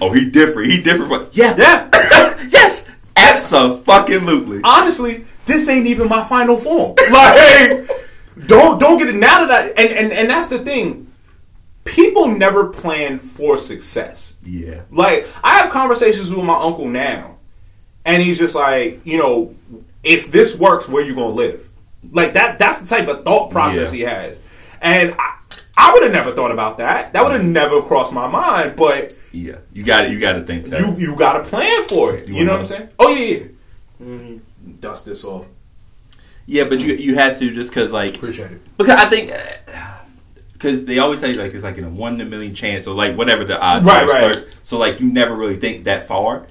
Oh, he different. He different. From, yeah, Yeah. yes, absolutely. Honestly, this ain't even my final form. Like, don't don't get it now that I and, and and that's the thing. People never plan for success. Yeah. Like I have conversations with my uncle now, and he's just like, you know, if this works, where you gonna live? Like that. That's the type of thought process Yeah. he has, and I, I would have never thought about that. That would have never crossed my mind. But Yeah, you got it. You got to think that. you you got to plan for it. You, You know wanna what I'm saying? Oh yeah. yeah. Mm, dust this off. yeah, but you you have to just because like Appreciate it. because I think because they always say like it's like in a one in a million chance or like whatever the odds Right, are. right. So- So like you never really think that far,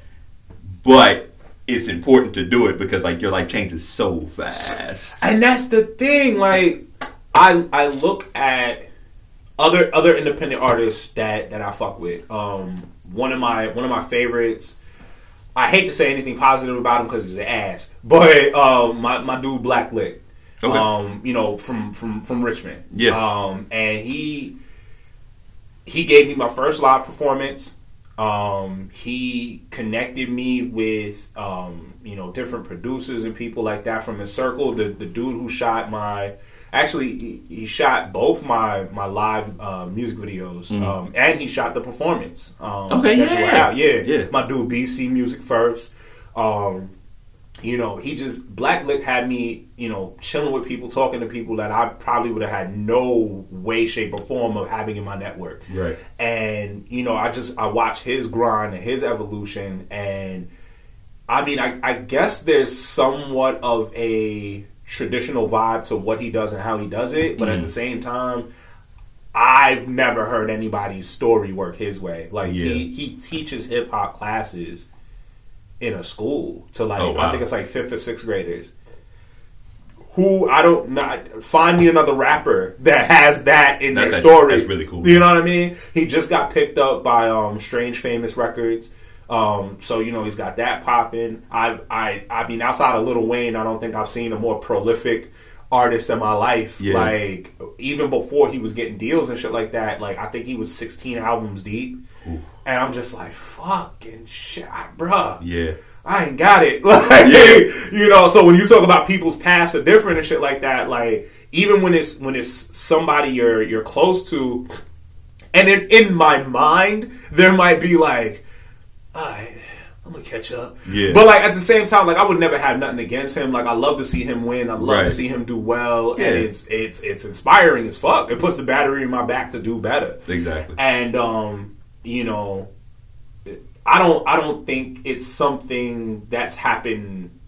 but it's important to do it because like your life changes so fast. And that's the thing. Like, I I look at other other independent artists that that I fuck with. Um, one of my one of my favorites. I hate to say anything positive about him because he's an ass, but uh, my my dude Black Lick. Okay. Um, you know, from from from Richmond. Yeah. Um, and he he gave me my first live performance. Um, he connected me with um, you know different producers and people like that from his circle. The the dude who shot my actually he, he shot both my my live uh, music videos um, and he shot the performance. Um, Mm-hmm. Okay, yeah. yeah, Yeah. My dude BC Music first. Um, you know, he just Black Lick had me, you know, chilling with people, talking to people that I probably would have had no way, shape, or form of having in my network. Right. And you know, I just I watch his grind and his evolution, and I mean, I, I guess there's somewhat of a traditional vibe to what he does and how he does it, but at the same time. I've never heard anybody's story work his way. Like Yeah. he, he teaches hip hop classes in a school to like Oh, wow. I think it's like fifth or sixth graders who I don't not find me another rapper that has that in That's their actually- story. that's really cool. You know what I mean? He just got picked up by um, Strange Famous Records. Um, so you know he's got that popping. I I I mean outside of Lil Wayne, I don't think I've seen a more prolific artist in my life. Yeah. Like even before he was getting deals and shit like that. Like I think he was 16 albums deep, and I'm just like fucking shit, bruh. Yeah. I ain't got it. Like, you know, so when you talk about people's paths are different and shit like that, like even when it's when it's somebody you're you're close to, and in, in my mind there might be like, I. I'm gonna catch up, Yeah. But like at the same time, like I would never have nothing against him. Like I love to see him win. I love to see him do well, Yeah. and it's it's it's inspiring as fuck. It puts the battery in my back to do better. Exactly. And um, you know, I don't I don't think it's something that's happened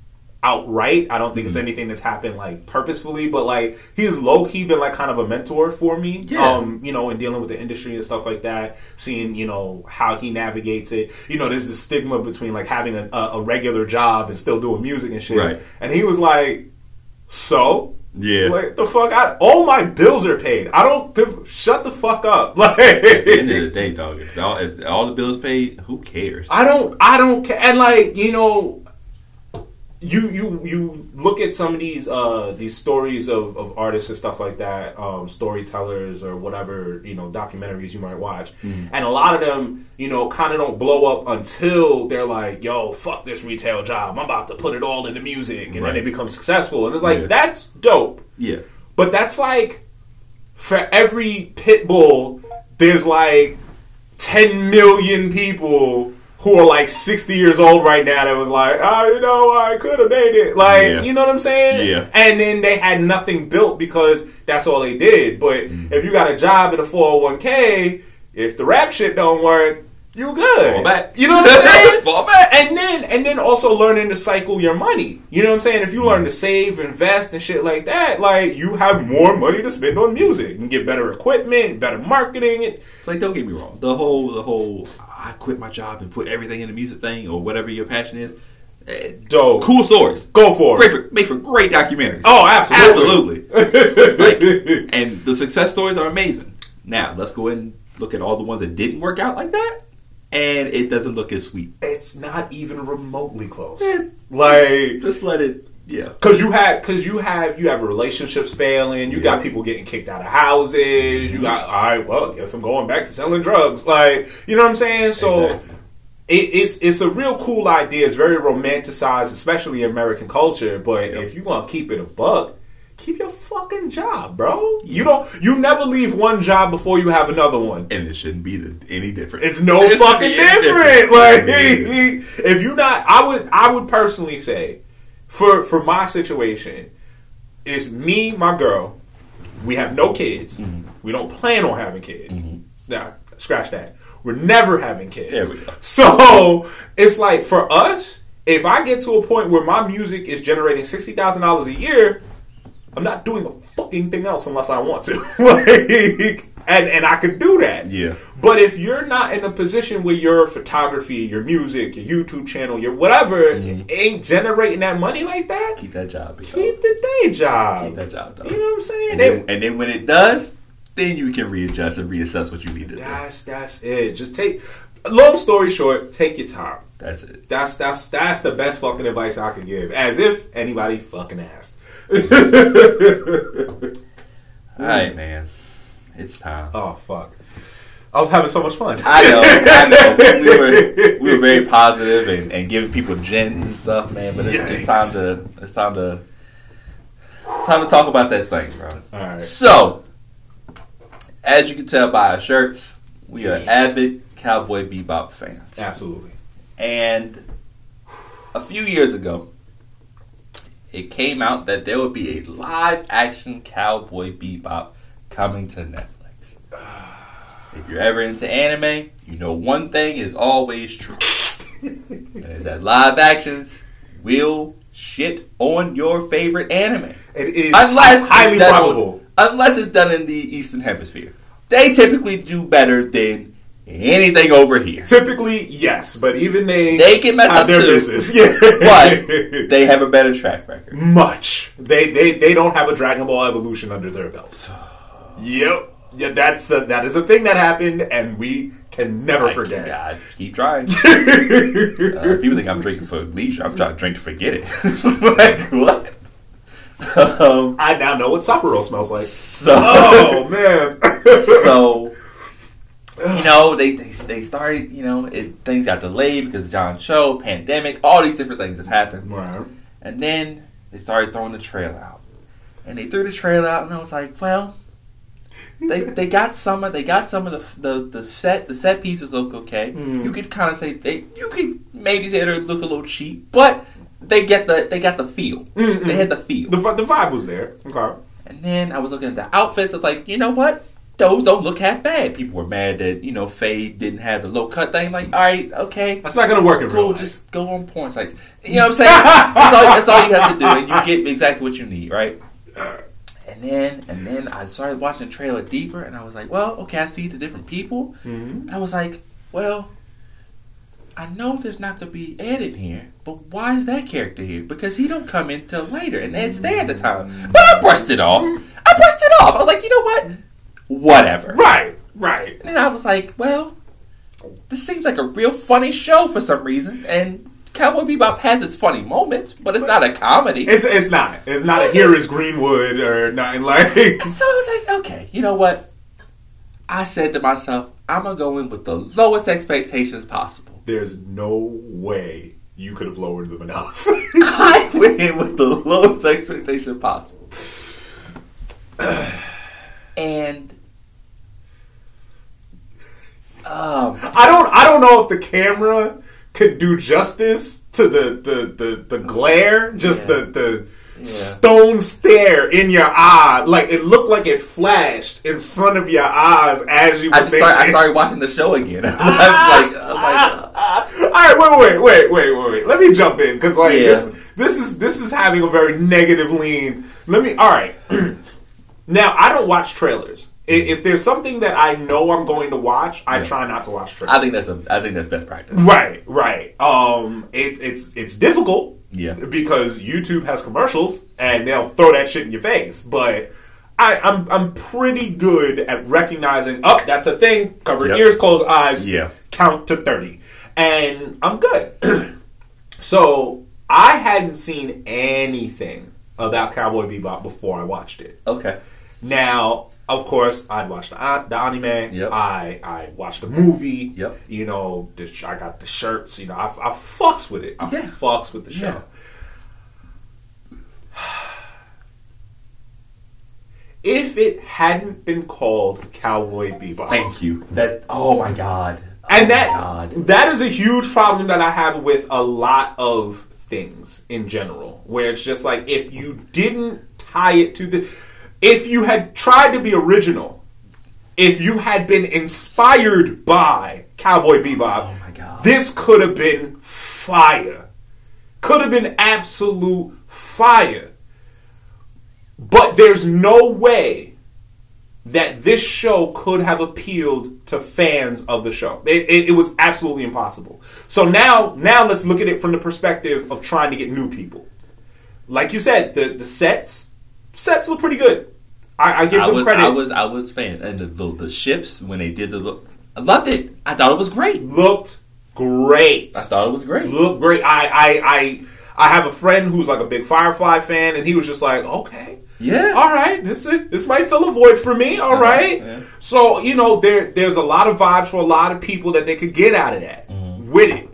outright. I don't think it's Mm-hmm. anything that's happened like purposefully, but like he's low key been like kind of a mentor for me. Yeah. Um, you know, in dealing with the industry and stuff like that, seeing, you know, how he navigates it. You know, there's this stigma between like having a, a, a regular job and still doing music and shit. Right. And he was like, So? Yeah. Like the fuck I all my bills are paid. I don't give, shut the fuck up. Like At the end of the day, dog, if all, if all the bills paid, who cares? I don't I don't care and like you know you you you look at some of these uh these stories of, of artists and stuff like that um storytellers or whatever you know documentaries you might watch and a lot of them you know kind of don't blow up until they're like yo fuck this retail job I'm about to put it all into music and then Right. they become successful and it's like Yeah. that's dope Yeah. but that's like for every Pitbull, there's like 10 million people who are like 60 years old right now that was like, oh, you know, I could have made it. Like, Yeah. you know what I'm saying? Yeah. And then they had nothing built because that's all they did. But Mm-hmm. if you got a job in a 401k, if the rap shit don't work, you good. Fall back. You know what I'm saying? Fall back. And then and then also learning to cycle your money. You know what I'm saying? If you learn to save, invest, and shit like that, like you have more money to spend on music. You can get better equipment, better marketing. Like, don't get me wrong. The whole, the whole, I quit my job and put everything in the music thing or whatever your passion is. eh, dope. Cool stories. Go for Great it. for, made for great documentaries. Oh, absolutely. Absolutely. Like, and the success stories are amazing. Now, let's go ahead and look at all the ones that didn't work out like that, and it doesn't look as sweet. it's not even remotely close. Eh. like Just let it, yeah. Cause you had, cause you have, you have relationships failing. You Yeah. got people getting kicked out of houses. You got, mm-hmm. all right, well, I guess I'm going back to selling drugs. Like, you know what I'm saying? So, Exactly. it, it's it's a real cool idea. It's very romanticized, especially in American culture. But Yep. if you want to keep it a buck, keep your fucking job, bro. You don't, you never leave one job before you have another one. And it shouldn't be the, any different. It's no fucking different. different. Like if you not, I would I would personally say for for my situation, it's me, my girl. We have no kids. Mm-hmm. We don't plan on having kids. Now, scratch that. We're never having kids. There we go. So it's like for us, if I get to a point where my music is generating sixty thousand dollars a year, I'm not doing a fucking thing else unless I want to. like, and and I could do that. Yeah. But if you're not in a position where your photography, your music, your YouTube channel, your whatever Mhm. ain't generating that money like that, Keep that job. dog. keep the day job. Keep that job, dog. You know what I'm saying? And then, and then when it does, then you can readjust and reassess what you need to do. that's that's it. Just take. Long story short, take your time. That's it. That's that's that's the best fucking advice I could give. As if anybody fucking asked. All right, man. It's time. Oh fuck! I was having so much fun. I know, I know. We were we were very positive and, and giving people gems and stuff, man. But it's, it's time to it's time to it's time to talk about that thing, bro. All right. So, as you can tell by our shirts, we are avid Cowboy Bebop fans. Absolutely. And a few years ago, it came out that there would be a live action Cowboy Bebop coming to Netflix. Ah. If you're ever into anime, you know one thing is always true. and it's that live actions will shit on your favorite anime. It is Unless highly probable. Unless it's done in the Eastern Hemisphere. They typically do better than anything over here. Typically, yes, but even they They can mess up their too. business. Yeah, But they have a better track record. much. They they they don't have a Dragon Ball evolution under their belts. Yep. Yeah, that's a, that is a thing that happened, and we can never I, forget. I keep trying. uh, people think I'm drinking for leisure. I'm trying to drink to forget it. like what? Um, I now know what Sapporo smells like. so, Oh man. so you know they, they they started. You know it, things got delayed because of John Cho, pandemic, all these different things have happened, Right. and then they started throwing the trail out, and they threw the trail out, and I was like, well. They, they got some of they got some of the the, the set the set pieces look okay. Mhm. You could kind of say they you could maybe say they look a little cheap, but they get the they got the feel. Mm-mm. They had the feel. The, the vibe was there. Okay. And then I was looking at the outfits. I was like, you know what? Those don't look half bad. People were mad that you know Faye didn't have the low cut thing. Like, all right, okay, That's not gonna work in cool. Just go on porn sites. You know what I'm saying? that's, all, that's all you have to do, and you get exactly what you need, right? And then and then I started watching the trailer deeper, and I was like, well, okay, I see the different people. Mhm. And I was like, well, I know there's not gonna be Ed in here, but why is that character here? Because he don't come in till later, and Ed's there at the time. But I brushed it off. I brushed it off. I was like, you know what? Whatever. Right. Right. And I was like, well, this seems like a real funny show for some reason, and Cowboy Bebop has its funny moments, but it's not a comedy. It's it's not. It's not a here it? is Greenwood or nothing like. so I was like, okay, you know what? I said to myself, I'm gonna go in with the lowest expectations possible. There's no way you could have lowered them enough. I went in with the lowest expectation possible. and um, I don't I don't know if the camera could do justice to the the the, the glare, just Yeah. the the Yeah. stone stare in your eye. Like it looked like it flashed in front of your eyes as you were I just started, I started watching the show again. I was like, oh. All right, wait, wait, wait, wait, wait, wait. Let me jump in because like Yeah. this, this is this is having a very negative lean. Let me. All right. now I don't watch trailers. If there's something that I know I'm going to watch, I Yeah. try not to watch trailers. I think that's a I think that's best practice. Right, right. Um, it, it's it's difficult. Yeah. Because YouTube has commercials and they'll throw that shit in your face. But I, I'm I'm pretty good at recognizing. Oh, that's a thing. Cover Yep. ears, close eyes. Yeah. Count to thirty, and I'm good. so I hadn't seen anything about Cowboy Bebop before I watched it. Okay. Now, of course, I'd watch the, the anime. Yep. I I watched the movie. Yep. You know, the, I got the shirts. You know, I, I fucks with it. I Yeah. fucks with the show. Yeah. If it hadn't been called Cowboy Bebop, Thank you. That oh my god. Oh and oh that god. that is a huge problem that I have with a lot of things in general, where it's just like if you didn't tie it to the, if you had tried to be original, if you had been inspired by Cowboy Bebop, Oh my god. this could have been fire, could have been absolute fire. But there's no way that this show could have appealed to fans of the show. It, it, it was absolutely impossible. So now, now let's look at it from the perspective of trying to get new people. Like you said, the the sets sets look pretty good. I, I give I them was credit. I was I was fan and the, the the ships when they did the look I loved it. I thought it was great. looked great. I thought it was great. Looked great. I, I I I have a friend who's like a big Firefly fan, and he was just like, okay. Yeah. all right, this this might fill a void for me. All Uh-huh, right, yeah. so you know there there's a lot of vibes for a lot of people that they could get out of that Mm-hmm. with it.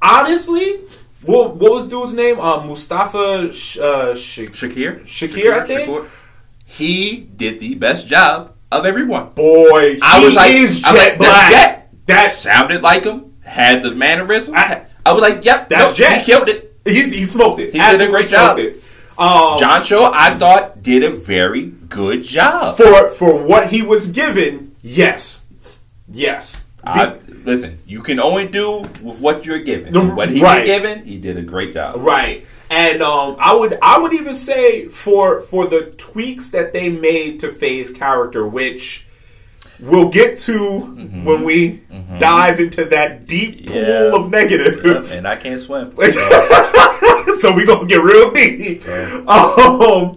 Honestly, what what was dude's name? Uh, Mustafa Sh- uh, Sh- Shakir? Shakir, I think? Shakur. He did the best job of everyone. boy. I he was like, is I was Jet like, Black. Jet. That's Sounded like him. Had the mannerism. I- I, was like, yep, That's nope, Jet. He killed it. he's, he smoked it. He did a great job. It. Um, John Cho, I thought, did a very good job. for for what he was given, yes, yes. I, listen, you can only do with what you're given. No, what he right. was given, he did a great job. Right. And um, I would I would even say for for the tweaks that they made to Faye's character, which we'll get to when we dive into that deep pool Yeah. of negative. Yep, and I can't swim. so we gonna get real deep. Um,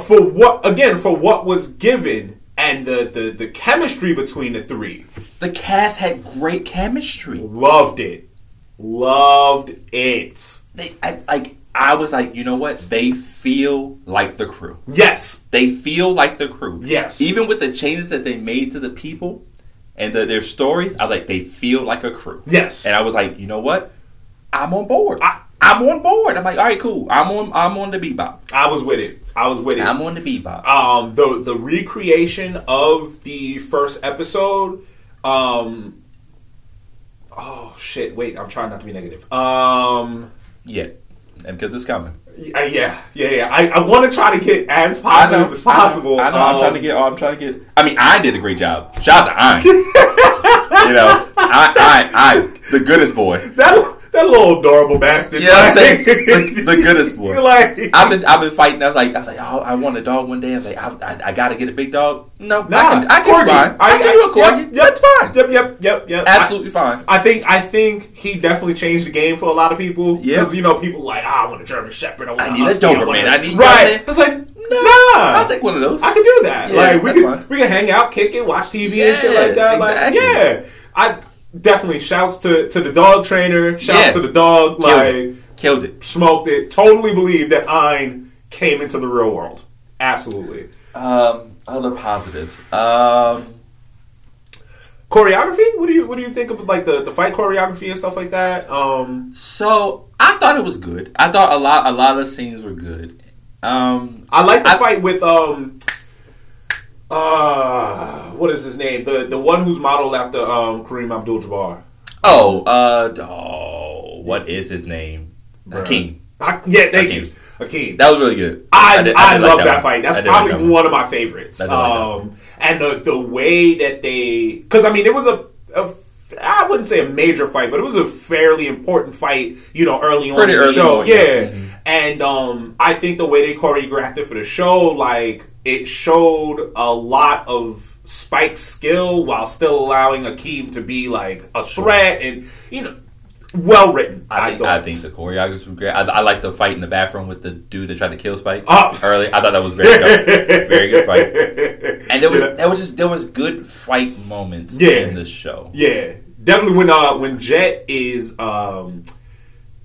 for what again? For what was given and the, the the chemistry between the three, The cast had great chemistry. loved it, loved it. They, I, like, I was like, you know what? They feel like the crew. Yes, They feel like the crew. Yes. Even with the changes that they made to the people and the, their stories, I was like, they feel like a crew. yes. And I was like, you know what? I'm on board. I- I'm on board. I'm like, all right, cool. I'm on. I'm on the bebop. I was with it. I was with it. I'm on the bebop. um the the recreation of the first episode um oh shit wait i'm trying not to be negative um yeah, and because it's coming. yeah yeah yeah, yeah. i, I want to try to get as positive as possible I know. I am Um, trying to get. Oh, I'm trying to get. I mean, I did a great job. Shout out to I. you know, I, I, I, the goodest boy. that that little adorable bastard Yeah, I'm like- saying the, the goodest boy. Like I've been I've been fighting. I was like I was like oh, I want a dog one day. I was like I, I, I got to get a big dog. No, nah, I can I can do mine. I, can do a corgi. Yep, That's fine. Yep, yep, yep, yep. Absolutely fine. I think I think he definitely changed the game for a lot of people. Yeah. because you know people like ah, I want a German Shepherd. I, want I need a I Doberman, I need- right. It's like No, nah. I'll take one of those. I can do that. Yeah, like we can fine. we can hang out, kick it, watch TV and shit like that. Like yeah, I definitely shouts to to the dog trainer. Shouts Yeah. to the dog. Killed like it. Killed it. smoked it. Totally believe that Ein came into the real world. Absolutely. Um, other positives. Um, Choreography? What do you what do you think of like the, the fight choreography and stuff like that? Um, so I thought it was good. I thought a lot a lot of scenes were good. Um, I like the I've- fight with um uh what is his name? The the one who's modeled after um Kareem Abdul Jabbar. oh, uh, oh, what is his name? Hakeem. Yeah, thank Hakeem. you. Hakeem. That was really good. I, I, did- I did like love that, fight. That's I did like probably that one. one of my favorites. I did like that Um, and the the way that they, because I mean, it was a, a, I wouldn't say a major fight, but it was a fairly important fight. You know, early on Pretty in the early show, on, yeah. yeah. Mhm. And um, I think the way they choreographed it for the show, like it showed a lot of Spike's skill while still allowing Hakeem to be like a threat, and you know, well written. I think, thought. I think the choreography was great. I, I like the fight in the bathroom with the dude that tried to kill Spike Oh. early. I thought that was very good. very good fight. And there was there was just there was good fight moments Yeah. in the show. Yeah, definitely when uh when Jet is um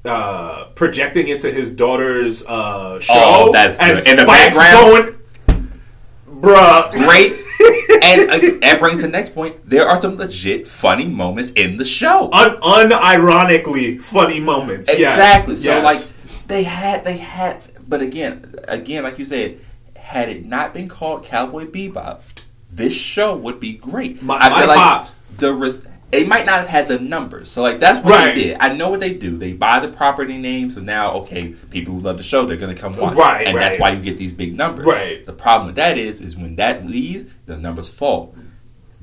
uh projecting into his daughter's uh show Oh, that's and good. In the Spike's background? going bruh Great. and uh, that brings to the next point. There are some legit funny moments in the show. Un- unironically funny moments Yes, Exactly. So yes. like they had they had but again again like you said, had it not been called Cowboy Bebop, this show would be great. My- I my like popped. the they might not have had the numbers. So like that's what Right. they did. I know what they do. They buy the property names and now okay, people who love the show they're gonna come watch. Right, And that's why you get these big numbers. Right. The problem with that is is when that leaves, the numbers fall.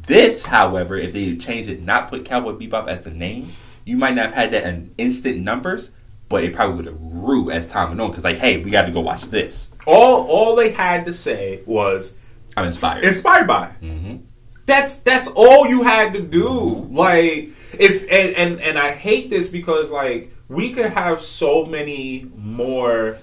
This, however, if they changed it, not put Cowboy Bebop as the name, you might not have had that in instant numbers, but it probably would have grew as time went on. Because like, hey, we got to go watch this. all all they had to say was I'm inspired. inspired by hmm That's that's all you had to do. Like if and, and and I hate this because like we could have so many more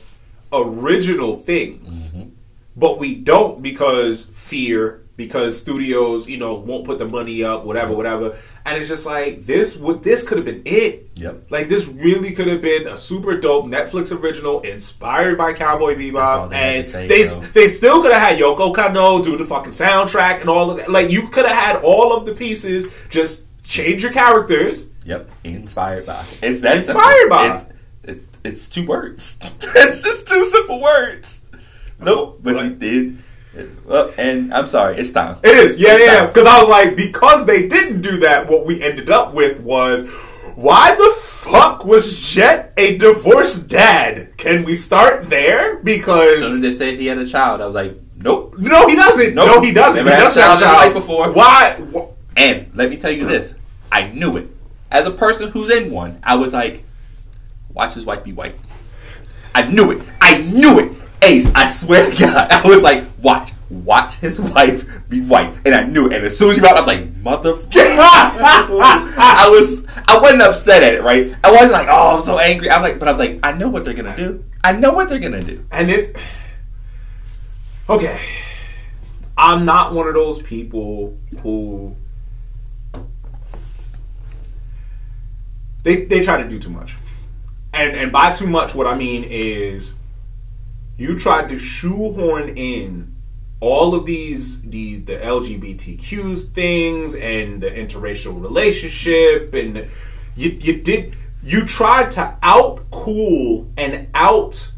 original things, mm-hmm. but we don't because fear, because studios, you know, won't put the money up, whatever, whatever. And it's just like this would this could have been it. Yep. Like this really could have been a super dope Netflix original inspired by Cowboy Bebop, they and say, they though. they still could have had Yoko Kanno do the fucking soundtrack and all of that. Like you could have had all of the pieces, just change your characters. Yep. Inspired by. It's that simple. Inspired by. It's, it, it's two words. it's just two simple words. Nope. But you Right. did. Well, and I'm sorry. It's time. It is, yeah, It's yeah. Because I was like, because they didn't do that, what we ended up with was, why the fuck was Jet a divorced dad? Can we start there? As soon as they said he had a child, I was like, nope. no, he doesn't. Nope. No, he doesn't. Never he had a have child in life before. Why? And let me tell you this, I knew it. As a person who's in one, I was like, watch his wife be white. I knew it. I knew it. Ace, I swear to God. I was like, watch. watch his wife be white, and I knew it. And as soon as he brought, I was like, motherfucker! I was, I wasn't upset at it, right? I wasn't like, oh, I'm so angry. I'm like, but I was like, I know what they're gonna do. I know what they're gonna do. And it's okay. I'm not one of those people who they they try to do too much. And and by too much what I mean is you tried to shoehorn in all of these these the LGBTQ things and the interracial relationship and you you did you tried to out cool and out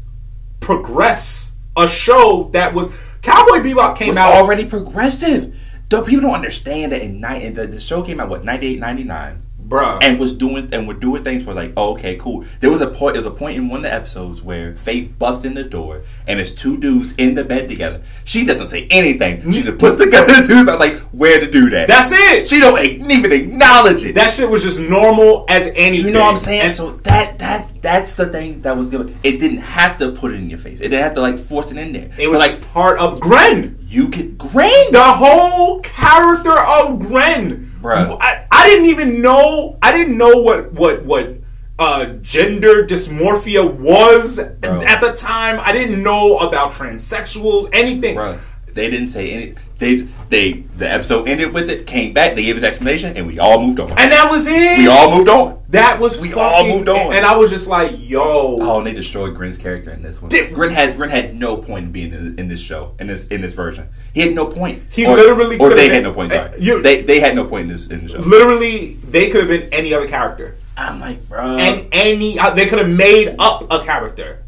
progress a show that was Cowboy Bebop came was out already progressive. Though people don't understand that in night and the, the show came out what 98, 99 bruh and was doing and were doing things for like, oh, okay, cool. There was a point. There was a point in one of the episodes where Faye busts in the door and it's two dudes in the bed together. She doesn't say anything. She just puts the gun in the dude's like where to do that. that's it. she don't even acknowledge it. that shit was just normal as anything. you know what I'm saying? And so that that that's the thing that was good. It didn't have to put it in your face. It didn't have to like force it in there. it was But, like like part of Gren. you could Gren. The whole character of Gren. Bruh. I, I didn't even know I didn't know what what what uh, gender dysmorphia was Bro. at the time. I didn't know about transsexuals, anything. Bruh, they didn't say any. They they the episode ended with it. Came back. They gave us explanation, and we all moved on. And that was it. we all moved on. that was we fucking, all moved on. And I was just like, yo. Oh, and they destroyed Gren's character in this one. Did- Gren had Gren had no point in being in, in this show in this in this version. He had no point. He or, literally or they been- had no point. Sorry, you- they they had no point in this in the show. Literally, they could have been any other character. I'm like, bro. and any uh, they could have made up a character,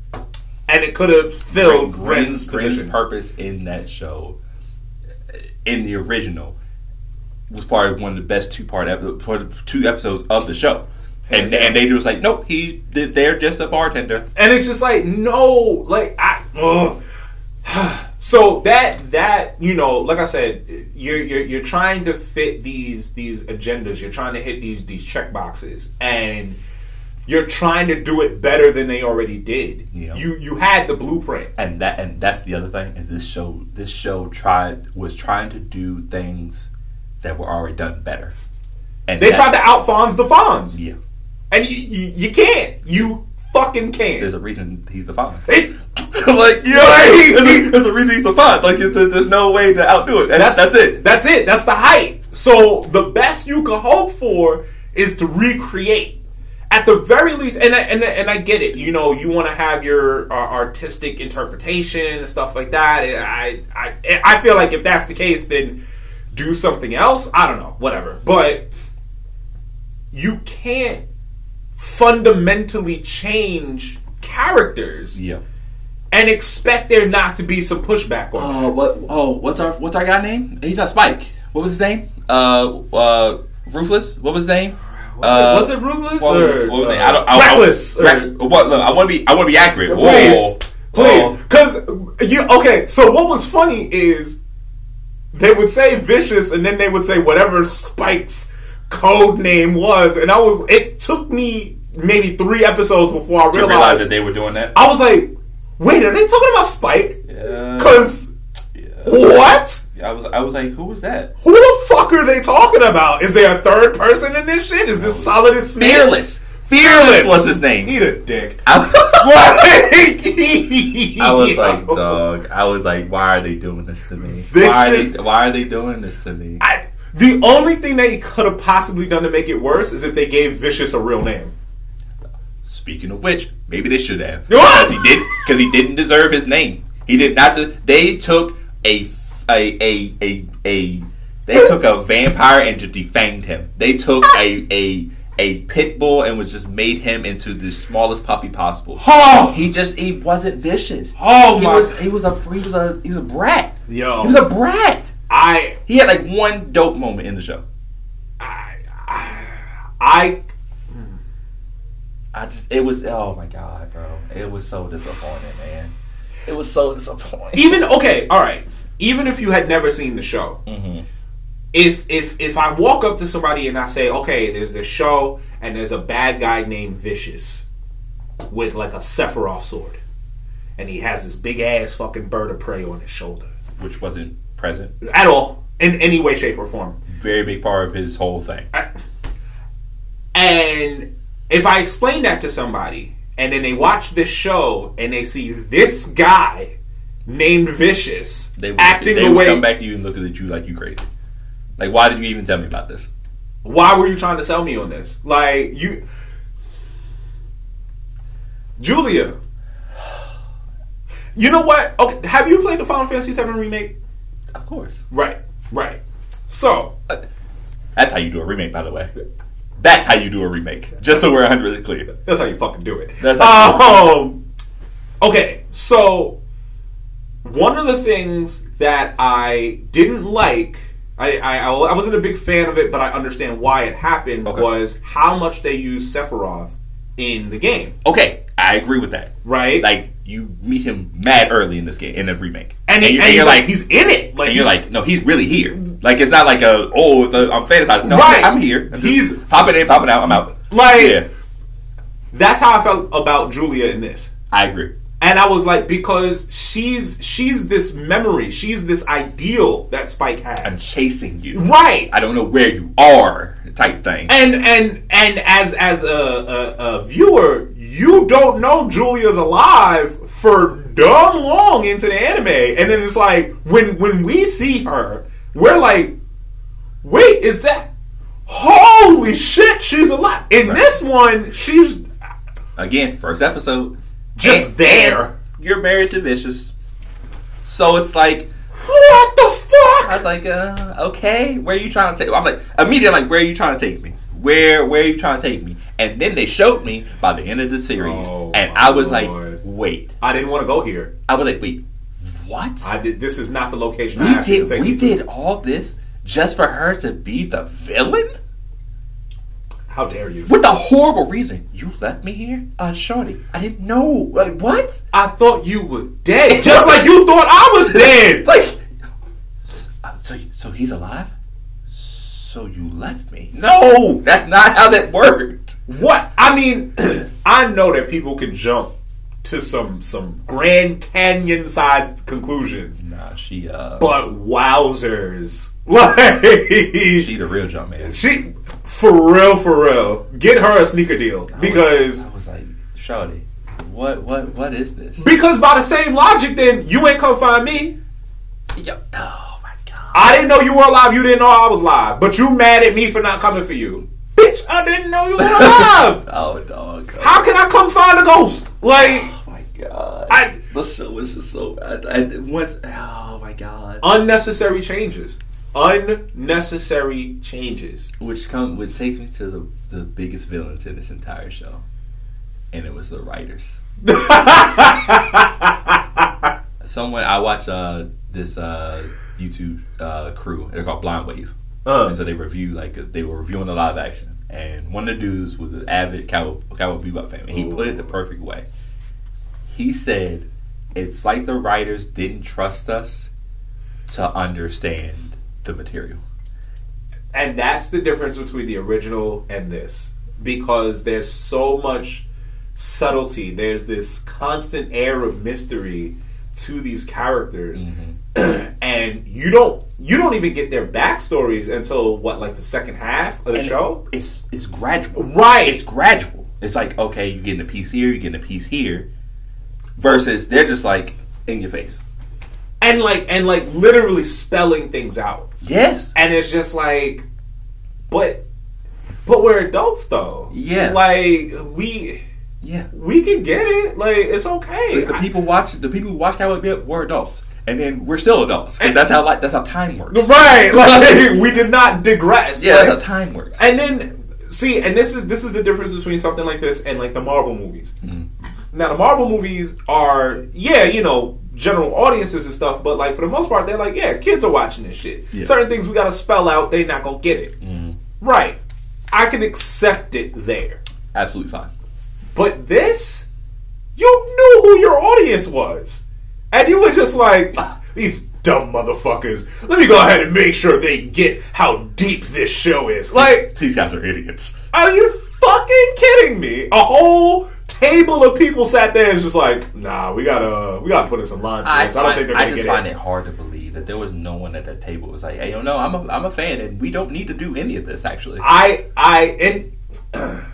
and it could have filled Gren's Gren's Gren's position. purpose in that show, uh, in the original, was probably one of the best two part two episodes of the show. And, and they just like, nope, he they're just a bartender. and it's just like no, like I. ugh. So that that you know, like I said, you're you're you're trying to fit these these agendas. You're trying to hit these these check boxes, and you're trying to do it better than they already did. Yeah. You you had the blueprint. and that and that's the other thing is this show this show tried was trying to do things that were already done better and They that- tried to out Fonz the Fonz, yeah and you, you you can't. You fucking can't. there's a reason he's the Fonz It- like you know Right. there's, a, there's a reason he's the Fonz like there's no way to outdo it and that's, that's it That's it. That's the height. So the best you can hope for is to recreate. At the very least, and I, and I- and I get it. You know, you want to have your uh, artistic interpretation and stuff like that. And I I I feel like if that's the case, then do something else. I don't know, whatever. But you can't fundamentally change characters yeah and expect there not to be some pushback on. oh what oh what's our what's our guy name he's not Spike what was his name uh uh Ruthless what was his name uh, was it ruthless what, or what was it? uh, I don't, I, reckless? I, or- Reck- what, look, I want to be. I want to be accurate. Please, Whoa. please, because you okay. So what was funny is they would say vicious, and then they would say whatever Spike's code name was, and I was. It took me maybe three episodes before I realized. realize that they were doing that. I was like, wait, are they talking about Spike? Yeah. Because Yeah. what? I was. I was like, who was that? Who the fuck are they talking about? Is there a third person in this shit? Is this solid as snake? Fearless. Fearless was his name. Eat a dick. I, I I was like, dog. I was like, why are they doing this to me? Why are they? Why are they doing this to me? I, the only thing they could have possibly done to make it worse is if they gave Vicious a real name. Speaking of which, maybe they should have because he did because he didn't deserve his name. He did not. They took a a a a a. They took a vampire and just defanged him. They took a a a pit bull and was just made him into the smallest puppy possible. Oh, He just he wasn't vicious. Oh, he my- was he was a he was a he was a brat. Yo. he was a brat. I, He had like one dope moment in the show. I, I, I just it was oh my god, bro. It was so disappointing, man. It was so disappointing. even okay, all right. Even if you had never seen the show, hmm if if if I walk up to somebody and I say, okay, there's this show and there's a bad guy named Vicious with like a Sephiroth sword, and he has this big ass fucking bird of prey on his shoulder. which wasn't present. at all in any way, shape, or form. Very big part of his whole thing. And if I explain that to somebody, and then they watch this show and they see this guy named Vicious They would, acting they the way, come back to you and look at you like you crazy. Like, why did you even tell me about this? why were you trying to sell me on this? Like you, Julia. You know what? Okay, have you played the Final Fantasy VII remake? Of course. Right, right. So That's how you do a remake, by the way. That's how you do a remake. Just so we're 100 clear. That's how you fucking do it. That's how um, okay, so one of the things that I didn't like, I, I I wasn't a big fan of it, but I understand why it happened. Okay. Was how much they used Sephiroth in the game, Okay, I agree with that. right? Like, you meet him mad early in this game, in the remake. and, he- you- and you're like, he's in it. Like and you're like, no, he's really here. Like, it's not like a, oh, it's a, I'm fantasizing. No, Right. I'm here. I'm He's- popping in, popping out, I'm out. Like- yeah, that's how I felt about Julia in this. I agree. And I was like, because she's she's this memory, she's this ideal that Spike has. I'm chasing you. right. I don't know where you are, type thing. and and and as as a, a, a viewer, you don't know Julia's alive for dumb long into the anime, and then it's like when when we see her, we're like, wait, is that? Holy shit, she's alive! In Right. this one, she's Again, first episode. Just And- there. and You're married to Vicious. So it's like, What the fuck? I was like, uh, okay, where are you trying to take? I was like, immediately, like, where are you trying to take me? Where, where are you trying to take me? And then they showed me by the end of the series, Oh, and I was Lord. like, wait, I didn't want to go here. I was like, wait, what? I did. This is not the location. I we asked you to did, take we me did all this just for her to be the villain How dare you? with a horrible reason. You left me here, uh, Shorty. I didn't know. Like, what? I thought you were dead, just like you thought I was dead. Like, uh, so so he's alive. So you left me? No, that's not how that worked. What? I mean, I know that people can jump to some some Grand Canyon sized conclusions, Nah, she uh, but wowzers, like she the real jump man. she for real, for real, get her a sneaker deal because I was like, Shawty, what what what is this? because by the same logic, then you ain't come find me. Yo, oh my god. I didn't know you were alive. You didn't know I was alive, but you mad at me for not coming for you, bitch. I didn't know you were alive. Oh dog. oh How can I come find a ghost? Like. Oh my god. I- the show was just so. I, I, once, oh my god. unnecessary changes. Unnecessary changes. Which come which takes me to the the biggest villains in this entire show, and it was the writers. Someone I watched uh, this uh, YouTube uh, crew. They're called Blind Wave, Uh. and so they review like they were reviewing the live action. And one of the dudes was an avid Cowboy, Cowboy Bebop fan. And he put it the perfect way. He said, "It's like the writers didn't trust us to understand the material." And that's the difference between the original and this. Because there's so much subtlety. There's this constant air of mystery to these characters. Mm-hmm. and you don't you don't even get their backstories until what, like the second half of the And show? It's it's gradual. Right. It's gradual. It's like okay, you're getting a piece here, you're getting a piece here, versus they're just like in your face. And like and like literally spelling things out. Yes. and it's just like but but we're adults though Yeah. like we Yeah. we can get it like it's okay The, the people watch the people who watch Cowboy Bebop were adults, and then we're still adults. And that's how like that's how time works. right like we did not digress Yeah, like- that's how time works. and then see and this is this is the difference between something like this and like the marvel movies Mm-hmm. now the marvel movies are yeah you know general audiences and stuff but like for the most part they're like yeah kids are watching this shit Yeah. certain things we gotta spell out they not gonna get it Mm-hmm. right i can accept it there Absolutely fine. But this, you knew who your audience was. And you were just like, "Ah, these dumb motherfuckers. Let me go ahead and make sure they get how deep this show is. Like, These guys are idiots. are you fucking kidding me? A whole table of people sat there and was just like, nah, we gotta we gotta put in some lines I. I don't I- think they're gonna just get find it. it hard to believe that there was no one at that table was like, "Hey, yo, no, I'm a I'm a fan, and we don't need to do any of this." Actually, I I and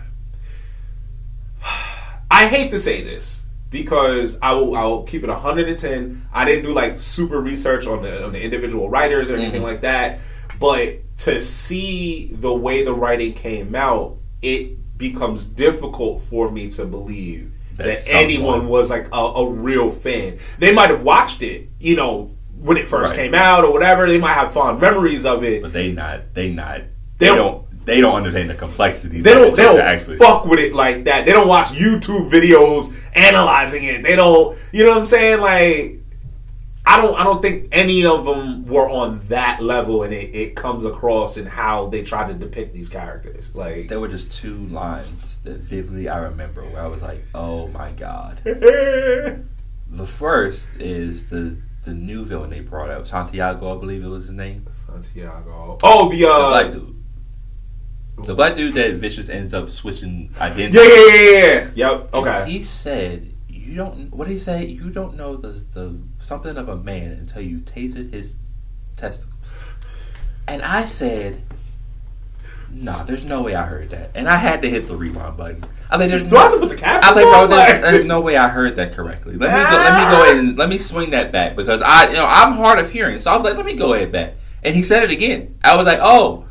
I hate to say this because I will I will keep it 110. I didn't do like super research on the on the individual writers or anything Mhm. like that, but to see the way the writing came out, it becomes difficult for me to believe That that, anyone was like a, a real fan. They might have watched it, you know, when it first Right. came out or whatever. They might have fond memories of it. but they not they not They they, don't- don't, they don't understand the complexities. They don't. They don't actually. fuck with it like that. They don't watch YouTube videos analyzing it. They don't. You know what I'm saying? Like, I don't. I don't think any of them were on that level, and it, it comes across in how they try to depict these characters. Like, There were just two lines that vividly I remember where I was like, "Oh my god." The first is the the new villain they brought out, Santiago, I believe it was his name. Santiago. Oh, the The uh. black dude. The black dude that Vicious ends up switching identity. yeah, yeah, yeah, yeah. Yep. And Okay. He said, "You don't." What did he say? You don't know the the something of a man until you tasted his testicles. And I said, "Nah, there's no way I heard that." And I had to hit the rewind button. I was like, "There's Do I no." have to put the I was like, bro, there's, there's no way I heard that correctly. Let me go, let me go ah. ahead and let me swing that back because I, you know, I'm hard of hearing. So I was like, let me go ahead back. And he said it again. I was like, oh,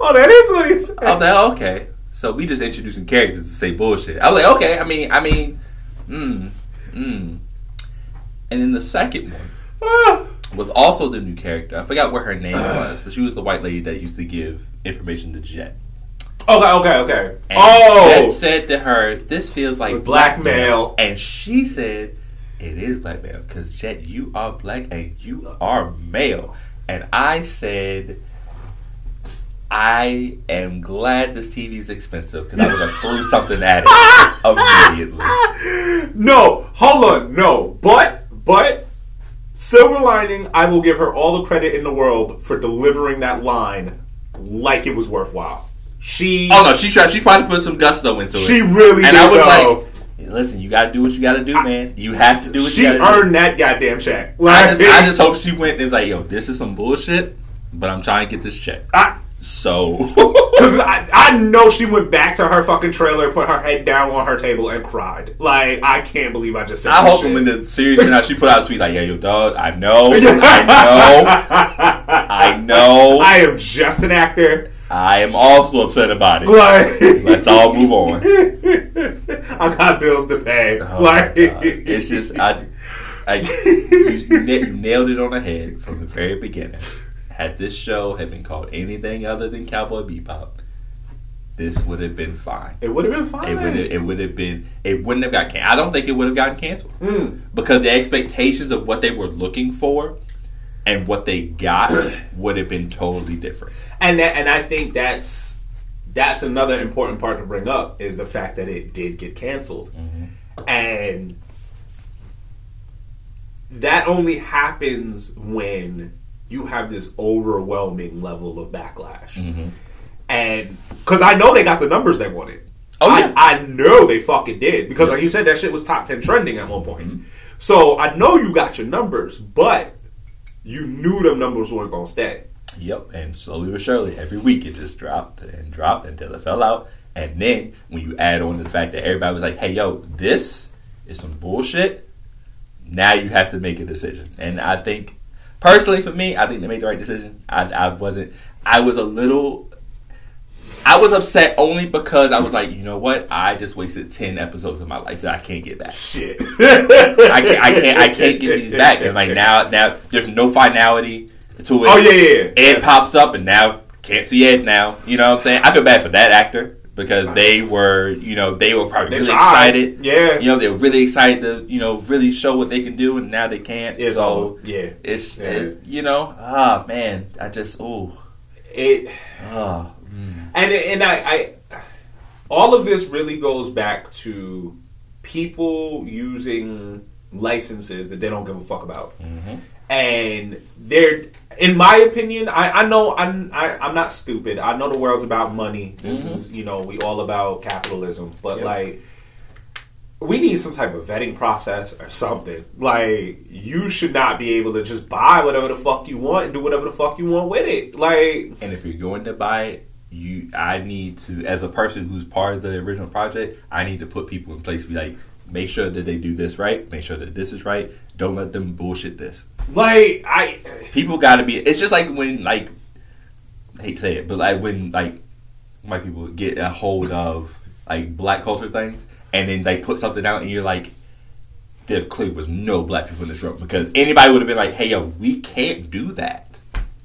Oh, that is what he said. I was like, oh, okay. So we just introducing characters to say bullshit. I was like, okay. I mean, I mean, mm, mm. And then the second one Ah. was also the new character. I forgot what her name was, but she was the white lady that used to give information to Jet. Okay, okay, okay. And oh, Jet said to her, "This feels like With blackmail. and she said, "It is blackmail because Jet, you are black and you are male." And I said, "I am glad this TV is expensive because I would have threw something at it immediately." no, hold on, no. But, but, silver lining, I will give her all the credit in the world for delivering that line like it was worthwhile. She, Oh no, she tried. She to put some gusto into it. she really and. I was like, "Listen, you got to do what you got to do, man. You have to do what she you got to do." earned that goddamn check. I just, I just hope she went and was like, "Yo, this is some bullshit," but I'm trying to get this check. I, So Cause I, I know she went back to her fucking trailer, put her head down on her table, and cried. Like I can't believe I just said. I hope shit. when the series came out, she put out a tweet like, "Yeah, yo, dog, I know, I know, I know, I am just an actor. I am also upset about it. Like, Let's all move on." I got bills to pay. Oh like, It's just I, I you nailed it on the head from the very beginning. Had this show had been called anything other than Cowboy Bebop, this would have been fine. it would have been fine. It would have, it would have been it wouldn't have got can- I don't think it would have gotten canceled Mm. because the expectations of what they were looking for and what they got would have been totally different. And that, and I think that's that's another important part to bring up is the fact that it did get canceled, and that only happens when you have this overwhelming level of backlash. Mm-hmm. And because I know they got the numbers they wanted. Oh, I, yeah. I know they fucking did because, like you said, that shit was top ten trending at one point. So I know you got your numbers, but you knew them numbers weren't gonna stay. Yep, and slowly but surely, every week it just dropped and dropped until it fell out. And then when you add on to the fact that everybody was like, "Hey, yo, this is some bullshit," now you have to make a decision. And I think, personally, for me, I think they made the right decision. I, I wasn't. I was a little. I was upset only because I was like, you know what? I just wasted ten episodes of my life that I can't get back. Shit. I can't. I can't. I can't get these back. And like now, now there's no finality to it. Oh yeah, yeah. yeah. Ed pops up and now can't see Ed now. You know what I'm saying? I feel bad for that actor because they were, you know, they were probably They really excited. Yeah. You know, they were really excited to, you know, really show what they can do, and now they can't. It's so yeah. it's, Yeah. it, you know, ah man, I just, ooh, It ah, mm. and and I, I all of this really goes back to people using licenses that they don't give a fuck about. Mm-hmm. And they're, in my opinion, I, I know I'm I, I'm not stupid. I know the world's about money. This Mhm. is you know we all about capitalism, but Yep. like we need some type of vetting process or something. Like you should not be able to just buy whatever the fuck you want and do whatever the fuck you want with it. Like And if you're going to buy it, you I need to as a person who's part of the original project, I need to put people in place to be like, make sure that they do this right, make sure that this is right. Don't let them bullshit this. like I People gotta be it's just like when like I hate to say it, but like when like white people get a hold of like black culture things and then they put something out and you're like there clearly was no black people in this room because anybody would have been like, "Hey, yo, we can't do that."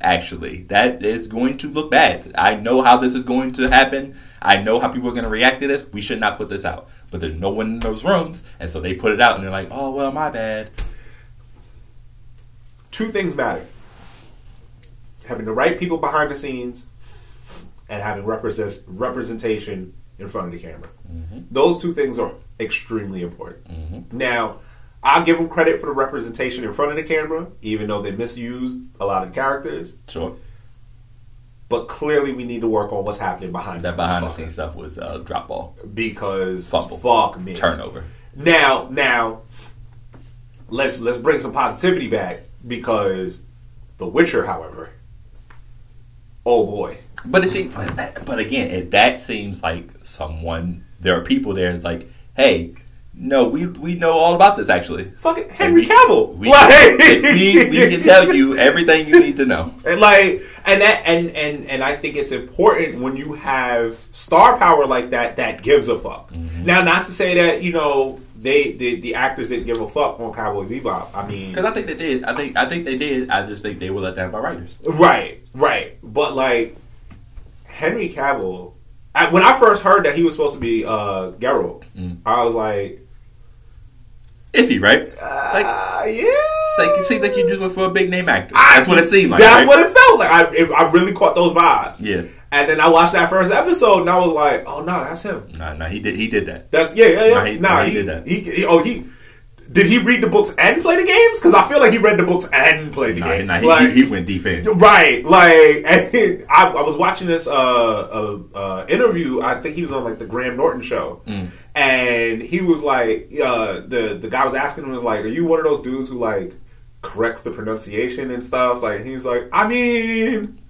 Actually, that is going to look bad. I know how this is going to happen. I know how people are going to react to this. We should not put this out. But there's no one in those rooms, and so they put it out, and they're like, "Oh, well, my bad." two things matter. Having the right people behind the scenes and having represent, representation in front of the camera. Mm-hmm. Those two things are extremely important. Mm-hmm. Now, I'll give them credit for the representation in front of the camera, even though they misused a lot of characters. Sure, But clearly, we need to work on what's happening behind that behind the scenes stuff was uh, drop ball, because Fumble. fuck me. turnover. Now, now, let's let's bring some positivity back because The Witcher, however, oh boy, But it seems, but, but again, it, that seems like someone. There are people there. It's like, hey, no, we we know all about this actually. fucking Henry we, Cavill, We, like, we, we can tell you everything you need to know. and like, and that, and and and I think it's important when you have star power like that that gives a fuck. Mm-hmm. Now, not to say that you know they the, the actors didn't give a fuck on Cowboy Bebop. I mean, Because I think they did. I think I think they did. I just think they were let down by writers. Right, right. But like Henry Cavill, I, when I first heard that he was supposed to be uh, Geralt, Mm. I was like, Iffy, right? Like, uh, yeah. like it seems like you just went for a big name actor. I- That's what it seemed like. That's right? what it felt like. I, it, I really caught those vibes. Yeah. And then I watched that first episode, and I was like, oh no, that's him. Nah, nah, he did. He did that. That's yeah, yeah, yeah. Nah, he- nah, nah, he he, did that. He, he- oh, he did he read the books and play the games? Because I feel like he read the books and played the Nah, games. nah, he, Like- he, he went deep in. Right, like I, I was watching this uh, uh, uh, interview. I think he was on like the Graham Norton show, and he was like, uh, the the guy was asking him was like, "Are you one of those dudes who like corrects the pronunciation and stuff?" Like he was like, "I mean."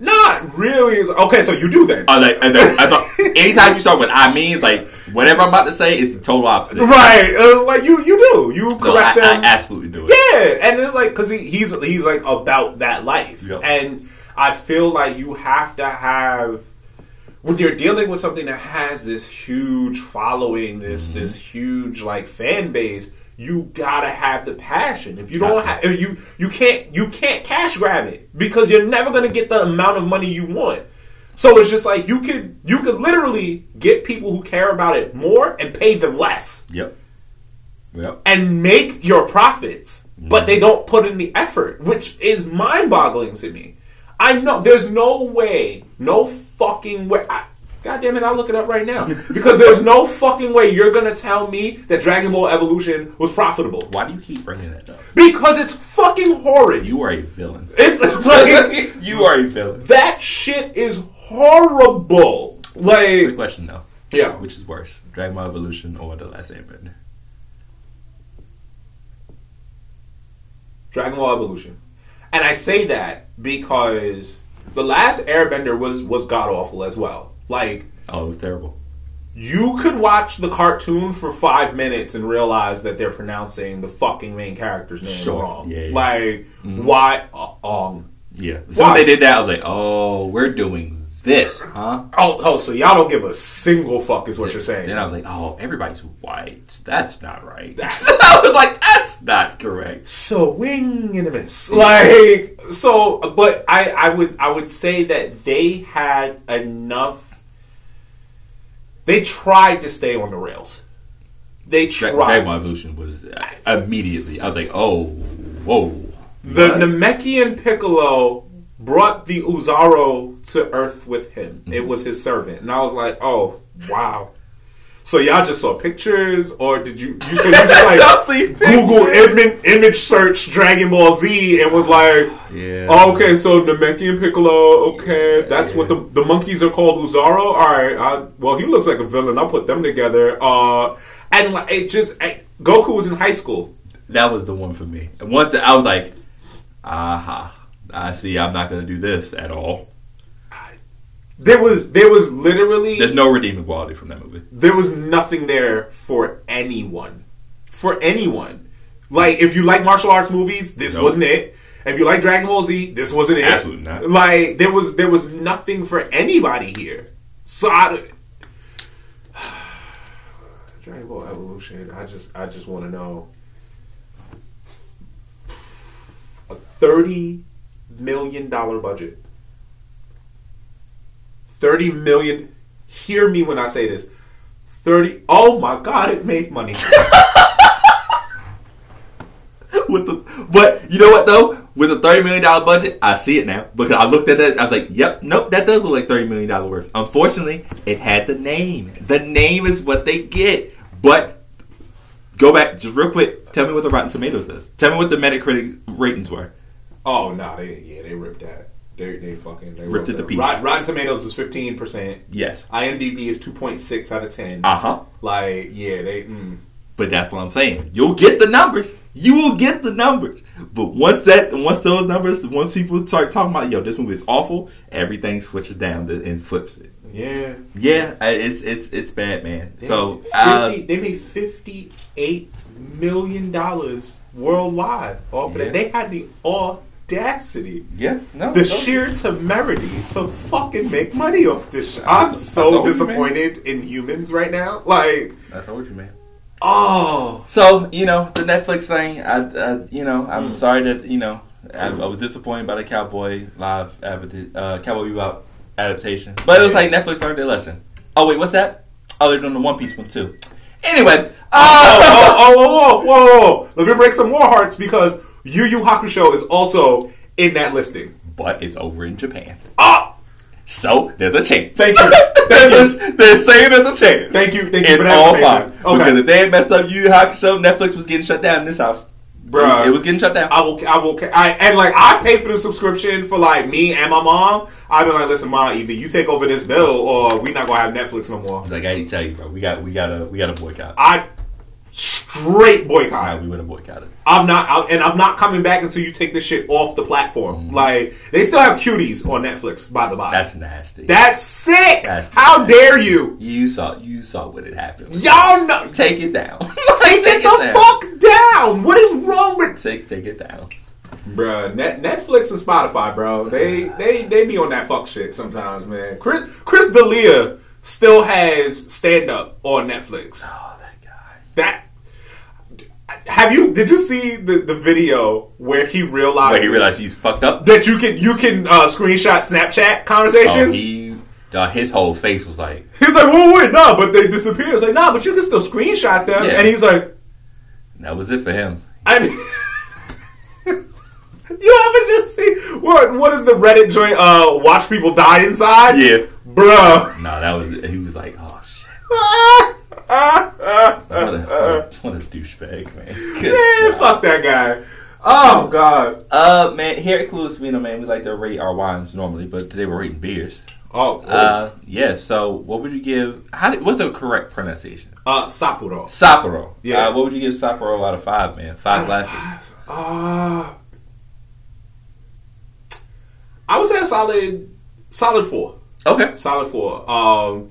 Not really. It's- Okay, so you do that, was like, like, I was like, anytime you start with I mean, it's like whatever I'm about to say is the total opposite. right? Was like you you do you No, I, correct I absolutely do it. Yeah, and it's like because he, he's he's like about that life, Yep. and I feel like you have to have when you're dealing with something that has this huge following, this Mm-hmm. this huge like fan base. You gotta have the passion. If you don't have, if you you can't you can't cash grab it because you're never gonna get the amount of money you want. So it's just like you could you could literally get people who care about it more and pay them less Yep. Yep. and make your profits, but they mm-hmm. don't put in the effort, which is mind boggling to me. I know there's no way, no fucking way. I, God damn it, I'll look it up right now. because there's no fucking way you're gonna tell me that Dragon Ball Evolution was profitable. Why do you keep bringing that up? Because it's fucking horrid. You are a villain. it's like, you are a villain. that shit is horrible. Like, question though. yeah. Which is worse, Dragon Ball Evolution or The Last Airbender? Dragon Ball Evolution. And I say that because the last Airbender was was god awful as well. Like Oh, it was terrible. you could watch the cartoon for five minutes and realize that they're pronouncing the fucking main character's name Sure. wrong. Yeah, yeah. Like why? Uh, um. Yeah. Soon Why? they did that, I was like, oh, we're doing this, huh? Oh, oh, so y'all don't give a single fuck is what you're saying. Then I was like, oh, everybody's white. That's not right. That's- I was like, that's not correct. so wing and a miss. Like so, but I, I would I would say that they had enough. They tried to stay on the rails. They tried. Dragon Evolution was immediately. I was like, oh, whoa. the What? Namekian Piccolo brought the Oozaru to Earth with him. Mm-hmm. It was his servant, and I was like, oh wow. So y'all just saw pictures, or did you? You said you just Y'all see like Google pictures. image, image search Dragon Ball Z and was like, Yeah. oh, okay, so Namekian Piccolo, okay, that's what the the monkeys are called Oozaru. All right, I, well he looks like a villain. I'll put them together. Uh, and like it just I, Goku was in high school. That was the one for me. And once that, I was like, aha, I see. I'm not going to do this at all. There was there was literally There's no redeeming quality from that movie. there was nothing there for anyone. For anyone. Like, if you like martial arts movies, this Nope. wasn't it. If you like Dragon Ball Z, this wasn't it. Absolutely not. Like, there was there was nothing for anybody here. So I, Dragon Ball Evolution. I just I just want to know a thirty million dollar budget. Thirty million. Hear me when I say this. Thirty. Oh my God! It made money. With the, but you know what though? With a thirty million dollar budget, I see it now because I looked at that. I was like, "Yep, nope, that does look like thirty million dollar worth." Unfortunately, it had the name. The name is what they get. But go back just real quick. Tell me what the Rotten Tomatoes does. Tell me what the Metacritic ratings were. oh no! They yeah they ripped that. They they fucking they Ripped it to pieces. Rot- Rotten Tomatoes is fifteen percent. Yes. IMDb is two point six out of ten. Uh huh. Like yeah they. Mm. But that's what I'm saying. You'll get the numbers. You will get the numbers. But once that, once those numbers, once people start talking about, yo, this movie is awful, everything switches down and flips it. Yeah. Yeah, it's it's it's bad, man. They So made uh, they made fifty eight million dollars worldwide off of Yeah. that. They had the audacity, yeah, no, the sheer temerity to fucking make money off this shit. I'm so told you, disappointed in humans right now. Like, I told you, man. oh, So you know the Netflix thing. I, I you know, I'm Mm. sorry that you know I, I was disappointed by the Cowboy live uh, Cowboy Bebop adaptation, but it was like Netflix learned their lesson. Oh wait, what's that? Oh, they're doing the One Piece one too. Anyway, oh, uh, oh, oh, whoa, whoa, whoa. Let me break some more hearts because Yu Yu Hakusho is also in that listing. but it's over in Japan. Ah, So there's a chance. Thank you. there's a, they're saying there's a chance. Thank you, thank you It's for all fine. Okay. because if they had messed up Yu Yu Hakusho, Netflix was getting shut down in this house. Bruh. it was getting shut down. I will, I will, I, and like I pay for the subscription for like me and my mom. I've been like, listen, mom, either you take over this bill or we not gonna have Netflix no more. like I tell you, bro, we got we got to we got to boycott. I straight Nah, boycott. we would have boycotted. I'm not, I, and I'm not coming back until you take this shit off the platform. Like they still have cuties on Netflix, by the by. Mm-hmm. That's nasty. That's sick. That's How nasty. dare you? you saw you saw what had happened. Y'all know. Take it down. Take, take it the fuck down. What is wrong with Take take it down. Bruh, Net, Netflix and Spotify, bro. They they they be on that fuck shit sometimes, man. Chris Chris D'Elia still has stand up on Netflix. Oh, that guy. That have you? Did you see the, the video where he realized Wait, he realized he's fucked up. that you can you can uh, screenshot Snapchat Oh, conversations? he, dog, his whole face was like, he's like, whoa, wait, nah, but they disappear. It's like, nah, but you can still screenshot them. Yeah. And he's like, that was it for him. I. You haven't just see what? What is the Reddit joint? Uh, watch people die inside. Yeah. bruh. No, that was he was like, oh shit. What a, what a, douchebag, man. Good Man, God. fuck that guy. Oh god. Uh, man, here at Clueless Vino, man, we like to rate our wines normally, but today we're rating beers. Oh, Uh, yeah. So, what would you give? How? Did, what's the correct pronunciation? uh, Sapporo. Sapporo. Yeah. Uh, what would you give Sapporo out of five, man? Five glasses. Uh, I would say a solid, solid four. Okay. Solid four. Um,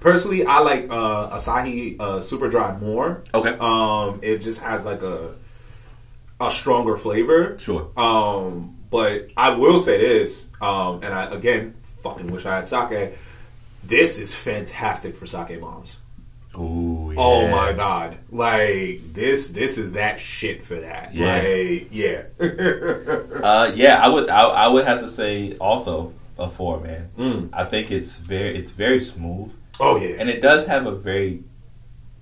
personally, I like uh, Asahi uh, Super Dry more. Okay. Um, it just has like a a stronger flavor. Sure. Um, but I will say this, um, and I again fucking wish I had sake. This is fantastic for sake bombs. Ooh. Yeah. Oh my god! Like this, this is that shit for that. Yeah. Like, yeah. Uh, yeah, I would. I, I would have to say also a four, man. Mm. I think it's very, it's very smooth, oh yeah. and it does have a very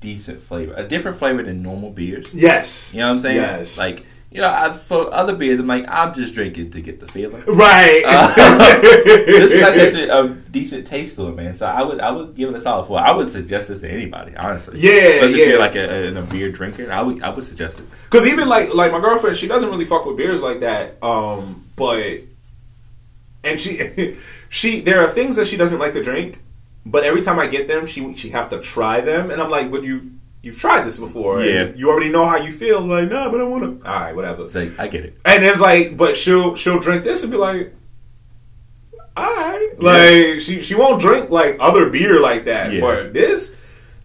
decent flavor, a different flavor than normal beers. yes. You know what I'm saying? Yes. Like you know, I, for other beers, I'm like, I'm just drinking to get the feeling. Right. Uh, this has actually a decent taste to it, man. So I would, I would give it a solid four. I would suggest this to anybody, honestly. Yeah, Especially if yeah. you're like a, a, a beer drinker, I would, I would suggest it. Because even like like my girlfriend, she doesn't really fuck with beers like that. Um, but and she she there are things that she doesn't like to drink, but every time I get them, she she has to try them, and I'm like, but you you've tried this before, Yeah. you already know how you feel. like, no, but I want to. All right, whatever. It's like, I get it. And it's like, but she'll she'll drink this and be like, all right, Yeah. like she she won't drink like other beer like that, Yeah. but this,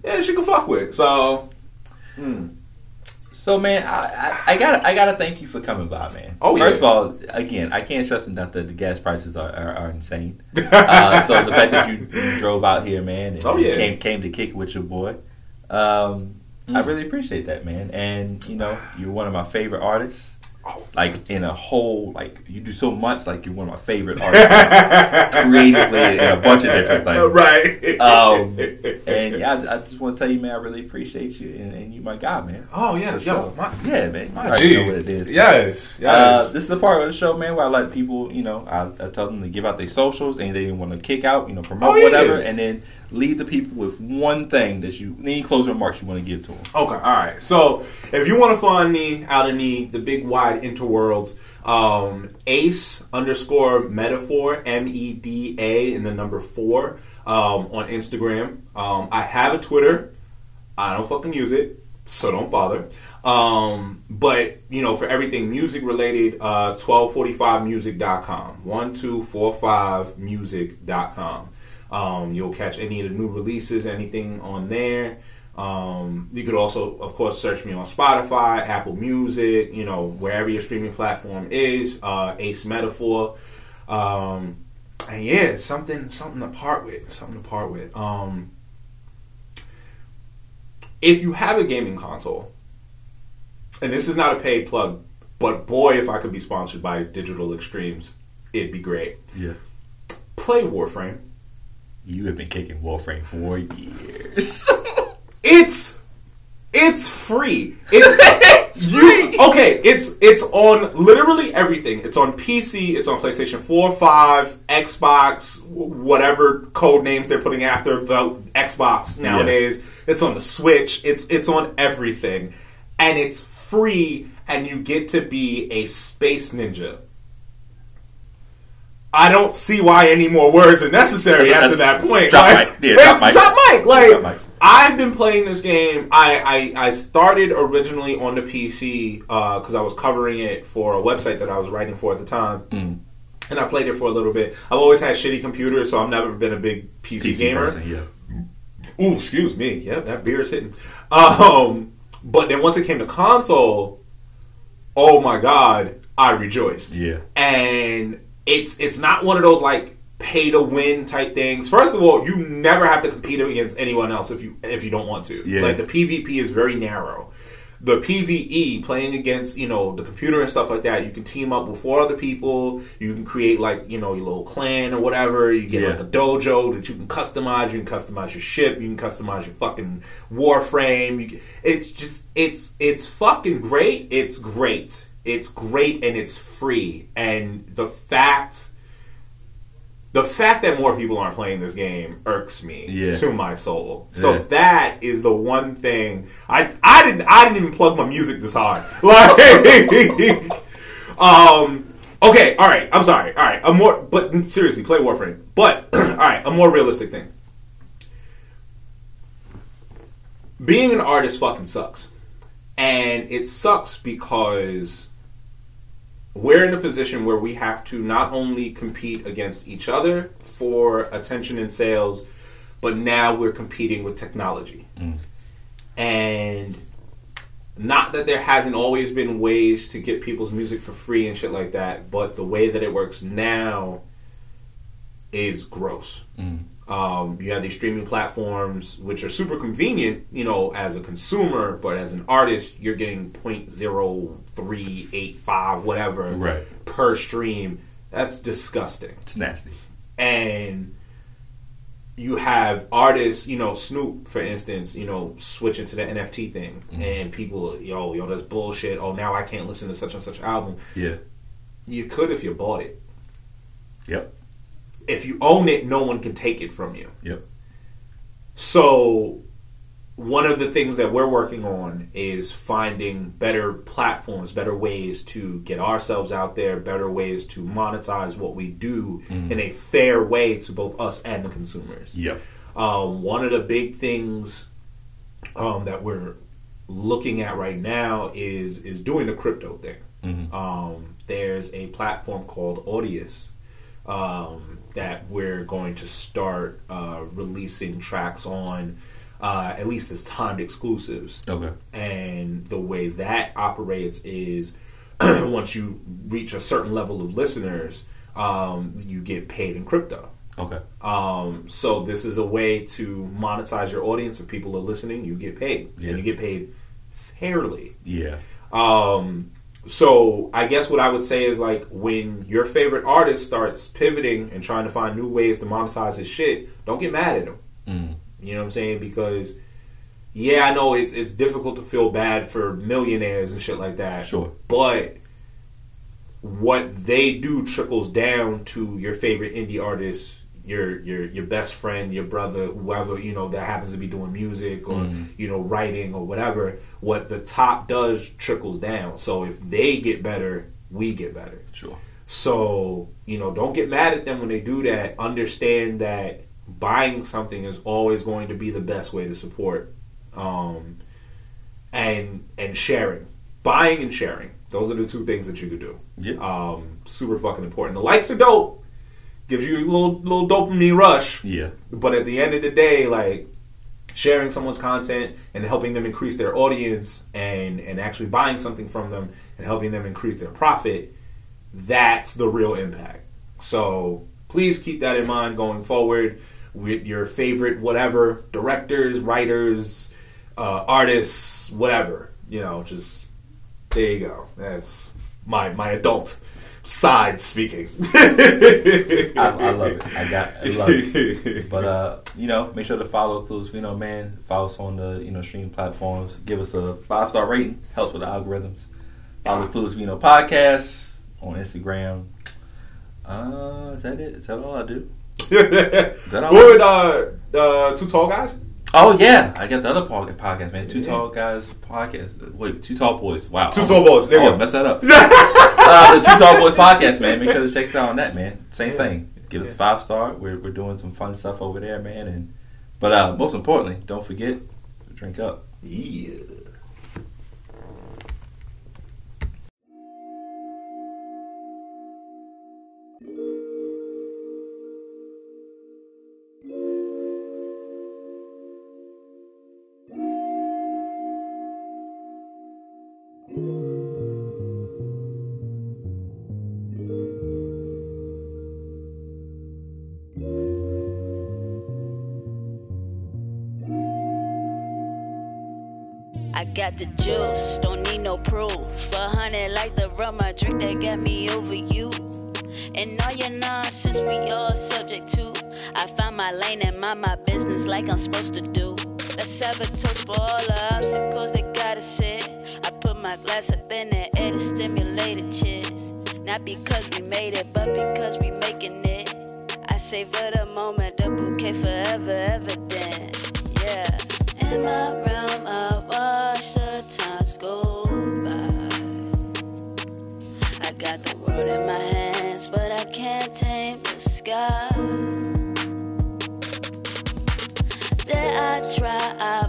yeah, she can fuck with. So. hmm. So man, I, I, I gotta I gotta thank you for coming by, man. Oh, First yeah. of all, again, I can't stress enough that the gas prices are, are, are insane. uh, so the fact that you, you drove out here, man, and Oh, yeah. came came to kick with your boy, um, I Mm. really appreciate that, man. And you know, you're one of my favorite artists. Oh. Like in a whole, like you do so much. Like you're one of my favorite artists, creatively in a bunch of different things. right. Um, and yeah, I, I just want to tell you, man, I really appreciate you, and, and you my guy, man. oh yes, yo, my, yeah, man. You my already know what it is. Yes, yes. Uh, this is the part of the show, man, where I let people, you know, I, I tell them to give out their socials, and they want to kick out, you know, promote Oh, yeah. whatever, and then leave the people with one thing that you, any closing remarks you want to give to them. Okay, all right. So if you want to find me out in the the big wide interworlds, um, Ace underscore metaphor M E D A in the number four um, on Instagram. Um, I have a Twitter. I don't fucking use it, so don't bother. Um, but you know, for everything music related, uh, 1245music.com. 1245music.com. Um, you'll catch any of the new releases, anything on there. Um, you could also, of course, search me on Spotify, Apple Music, you know, wherever your streaming platform is, uh, Ace Metaphor. Um, and yeah, something, something to part with, something to part with. Um, if you have a gaming console, and this is not a paid plug, but boy, if I could be sponsored by Digital Extremes, it'd be great. Yeah. Play Warframe. You have been kicking Warframe for years. It's it's free. It, you okay? It's it's on literally everything. It's on PC. It's on PlayStation Four, Five, Xbox, whatever code names they're putting after the Xbox nowadays. It's on the Switch. It's it's on everything, and it's free. And you get to be a space ninja. I don't see why any more words are necessary after that point. Drop Like, mic. Yeah, drop mic. drop mic. Like Drop mic. I've been playing this game. I I, I started originally on the PC because I was covering it for a website that I was writing for at the time, Mm. and I played it for a little bit. I've always had shitty computers, so I've never been a big PC, PC gamer. person, yeah. Ooh, excuse me. Yep, that beer is hitting. Um, but then once it came to console, oh my god, I rejoiced. Yeah. And it's it's not one of those like pay to win type things. First of all, you never have to compete against anyone else if you if you don't want to. Yeah. Like the PvP is very narrow. The PvE, playing against you know the computer and stuff like that, you can team up with four other people. You can create like you know your little clan or whatever. You get Yeah. like a dojo that you can customize. You can customize your ship. You can customize your fucking warframe. You can, it's just it's it's fucking great. It's great. It's great and it's free. And the fact the fact that more people aren't playing this game irks me Yeah. to my soul. So Yeah. that is the one thing I I didn't I didn't even plug my music this hard. Like um okay, all right, I'm sorry. All right, a more but seriously, play Warframe. But all right, a more realistic thing. Being an artist fucking sucks. And it sucks because we're in a position where we have to not only compete against each other for attention and sales, but now we're competing with technology. Mm. And not that there hasn't always been ways to get people's music for free and shit like that, but the way that it works now is gross. Mm. Um, you have these streaming platforms which are super convenient, you know, as a consumer, but as an artist, you're getting 0.0385 whatever Right. per stream. That's disgusting. It's nasty. And you have artists, you know, Snoop, for instance, you know, switching to the NFT thing, and people, yo, yo, that's bullshit. Oh, now I can't listen to such and such album. Yeah. You could if you bought it. Yep. If you own it, no one can take it from you. Yep. So, one of the things that we're working on is finding better platforms, better ways to get ourselves out there, better ways to monetize what we do in a fair way to both us and the consumers. Yep. Um, one of the big things um, that we're looking at right now is is doing the crypto thing. Mhm. Um, there's a platform called Audius um, that we're going to start uh, releasing tracks on, uh, at least as timed exclusives. Okay. And the way that operates is once you reach a certain level of listeners, um, you get paid in crypto. Okay. Um, so this is a way to monetize your audience. If people are listening, you get paid, Yeah. and you get paid fairly. Yeah. Um, so I guess what I would say is like when your favorite artist starts pivoting and trying to find new ways to monetize his shit, don't get mad at him. Mm. You know what I'm saying? Because yeah, I know it's it's difficult to feel bad for millionaires and shit like that. Sure. But what they do trickles down to your favorite indie artist, your your your best friend, your brother, whoever, you know, that happens to be doing music or, Mhm. you know, writing or whatever. What the top does trickles down. So if they get better, we get better. Sure. So, you know, don't get mad at them when they do that. Understand that buying something is always going to be the best way to support um and and sharing. Buying and sharing. Those are the two things that you could do. Yeah. Um super fucking important. The likes are dope. Gives you a little little dopamine rush. Yeah. But at the end of the day, like sharing someone's content and helping them increase their audience and and actually buying something from them and helping them increase their profit, that's the real impact. So please keep that in mind going forward with your favorite whatever directors, writers, uh, artists, whatever. You know, just there you go. That's my my adult side speaking. I, I love it. I got. I love it. But uh, you know, make sure to follow Clueless Vino Man. Follow us on the you know stream platforms. Give us a five star rating. Helps with the algorithms. Follow Clueless Vino podcast on Instagram. Uh, is that it? Is that all I do? is that all? With uh, uh, two tall guys? Oh yeah, I got the other podcast, man. Two Yeah. tall guys podcast. Wait, two tall boys. Wow, Two Tall Boys, there you oh, go. messed that up. uh, the two tall boys podcast, man. Make sure to check us out on that, man. Same Yeah. thing. Give us a five star. We're we're doing some fun stuff over there, man. And but uh, most importantly, don't forget to drink up. Yeah. Got the juice, don't need no proof. A hundred like the rum I drink that got me over you. And all your nonsense we all subject to. I find my lane and mind my business like I'm supposed to do. Let's have a toast for all the obstacles that got us here. I put my glass up in the air to stimulate a cheers. Not because we made it, but because we making it. I savor the moment, the bouquet forever, evident. Yeah. In my realm, I watch got the world in my hands, but I can't tame the sky. Dare I try?